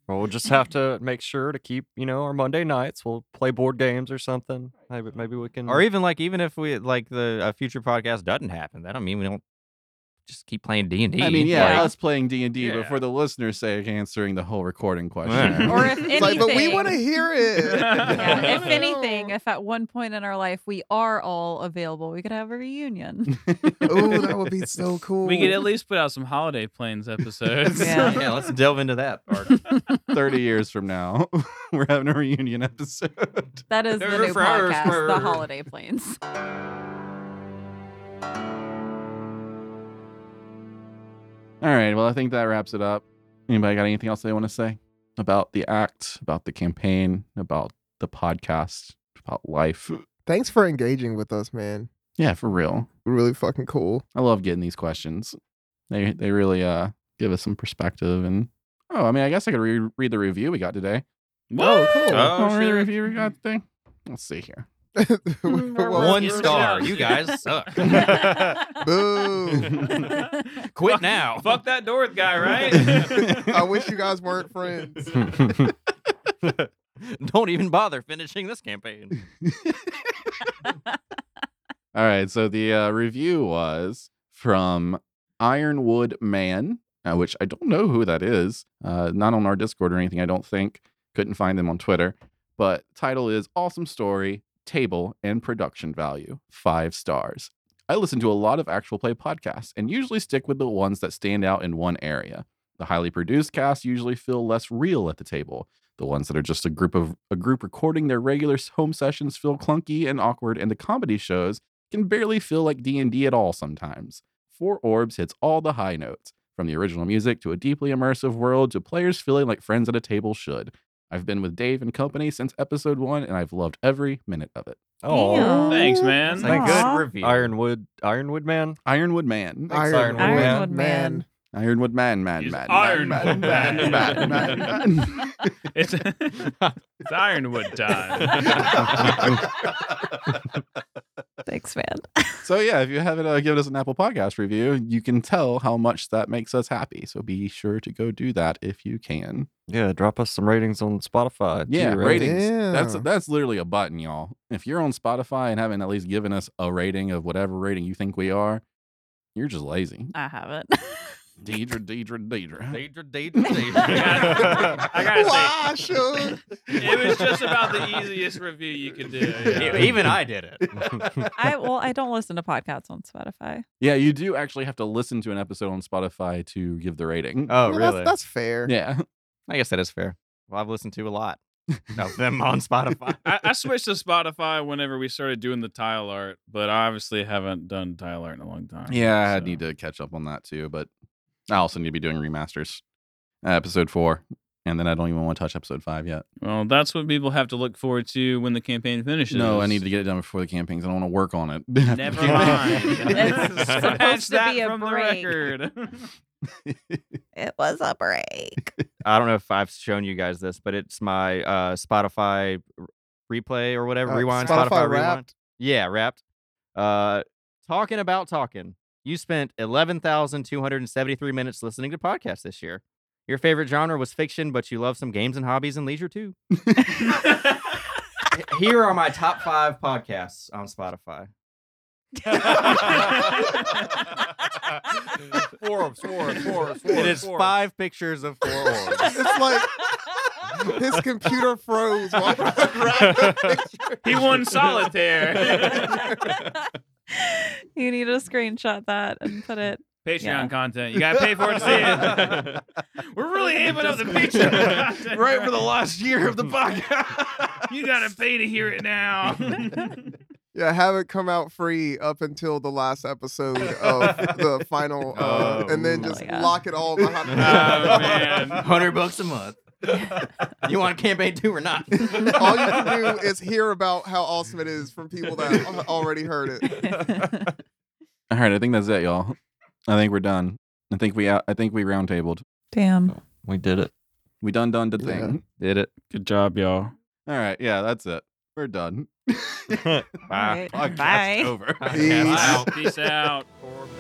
Well, we'll just have to make sure to keep, you know, our Monday nights. We'll play board games or something. Maybe, maybe we can. or even like even if we like the a future podcast doesn't happen, that don't mean we don't just keep playing D and D. I mean, yeah, Like, us playing D and D, but for the listeners' sake, answering the whole recording question. Yeah. Or if It's like, but we want to hear it. Yeah, if anything, if at one point in our life we are all available, we could have a reunion. oh, that would be so cool. We could at least put out some holiday planes episodes. Yeah. yeah, let's delve into that part. 30 years from now, we're having a reunion episode. That is the new podcast, The. Holiday Planes. All right. Well, I think that wraps it up. Anybody got anything else they want to say about the act, about the campaign, about the podcast, about life? Thanks for engaging with us, man. Yeah, for real. Really fucking cool. I love getting these questions. They they really uh give us some perspective and oh, I mean, I guess I could re- read the review we got today. Oh, cool. Oh, Want to read the shit. review we got today? Let's see here. What- One star. You guys suck. Boo. Quit Fuck- now. Fuck that Dorth guy, right? I wish you guys weren't friends. Don't even bother finishing this campaign. All right, so the uh, review was from Ironwood Man, uh, which I don't know who that is. Uh, not on our Discord or anything, I don't think. Couldn't find them on Twitter. But title is Awesome Story, Table, and Production Value. Five stars. I listen to a lot of actual play podcasts and usually stick with the ones that stand out in one area. The highly produced casts usually feel less real at the table. The ones that are just a group of a group recording their regular home sessions feel clunky and awkward, and the comedy shows can barely feel like D&D at all sometimes. Four Orbs hits all the high notes, from the original music to a deeply immersive world to players feeling like friends at a table should. I've been with Dave and company since episode 1 and I've loved every minute of it. Oh, Damn. Thanks, man. It's a Aw. good review. Ironwood, Ironwood man. Ironwood Man. Thanks, Ironwood, Ironwood Ironwood Man. Ironwood Man, man, He's man, Ironwood man, man, man, man, man, man. It's, it's Ironwood time. Thanks, man. So yeah, if you haven't uh, given us an Apple Podcast review, you can tell how much that makes us happy. So be sure to go do that if you can. Yeah, drop us some ratings on Spotify. too, Yeah, right? ratings. That's that's literally a button, y'all. If you're on Spotify and haven't at least given us a rating of whatever rating you think we are, you're just lazy. I haven't. Deidre, Deidre, Deidre. Daedra, Daedra, I Daedra. gotta say, Why should? it was just about the easiest review you could do. yeah. Even I did it. I well, I don't listen to podcasts on Spotify. Yeah, you do actually have to listen to an episode on Spotify to give the rating. Oh, Well, really? That's, that's fair. yeah. I guess that is fair. Well, I've listened to a lot of them on Spotify. I, I switched to Spotify whenever we started doing the tile art, but I obviously haven't done tile art in a long time. Yeah, I need to catch up on that too, but I also need to be doing remasters. Uh, episode four. And then I don't even want to touch episode five yet. Well, that's what people have to look forward to when the campaign finishes. No, I need to get it done before the campaigns. I don't want to work on it. Never mind. It's supposed Scratch to that be a from break. the record. It was a break. I don't know if I've shown you guys this, but it's my uh, Spotify replay or whatever. Uh, rewind. Spotify Spotify, rewind. Wrapped? Yeah, wrapped. Uh, talking about talking. You spent 11,273 minutes listening to podcasts this year. Your favorite genre was fiction, but you love some games and hobbies and leisure too. Here are my top five podcasts on Spotify. Forbes, Forbes, Forbes, It is five pictures of four orbs. It's like his computer froze while I grabbed the picture. he won solitaire. you need to screenshot that and put it. Patreon Yeah. content. You gotta pay for it to see it. We're really amping up the Patreon content. right for the last year of the podcast. You gotta pay to hear it now. Yeah, have it come out free up until the last episode of the final, uh, Oh. and then Oh just my God. lock it all behind. oh man. 100 bucks a month. You want a campaign two or not? all you can do is hear about how awesome it is from people that already heard it. All right, I think that's it, y'all. I think we're done. I think we out. I think we roundtabled. Damn. We did it. We done done the Yeah. thing. Did it. Good job, y'all. All right, yeah, that's it. We're done. All right. Podcast Bye. over. Peace. Wow. Peace out. Forbes.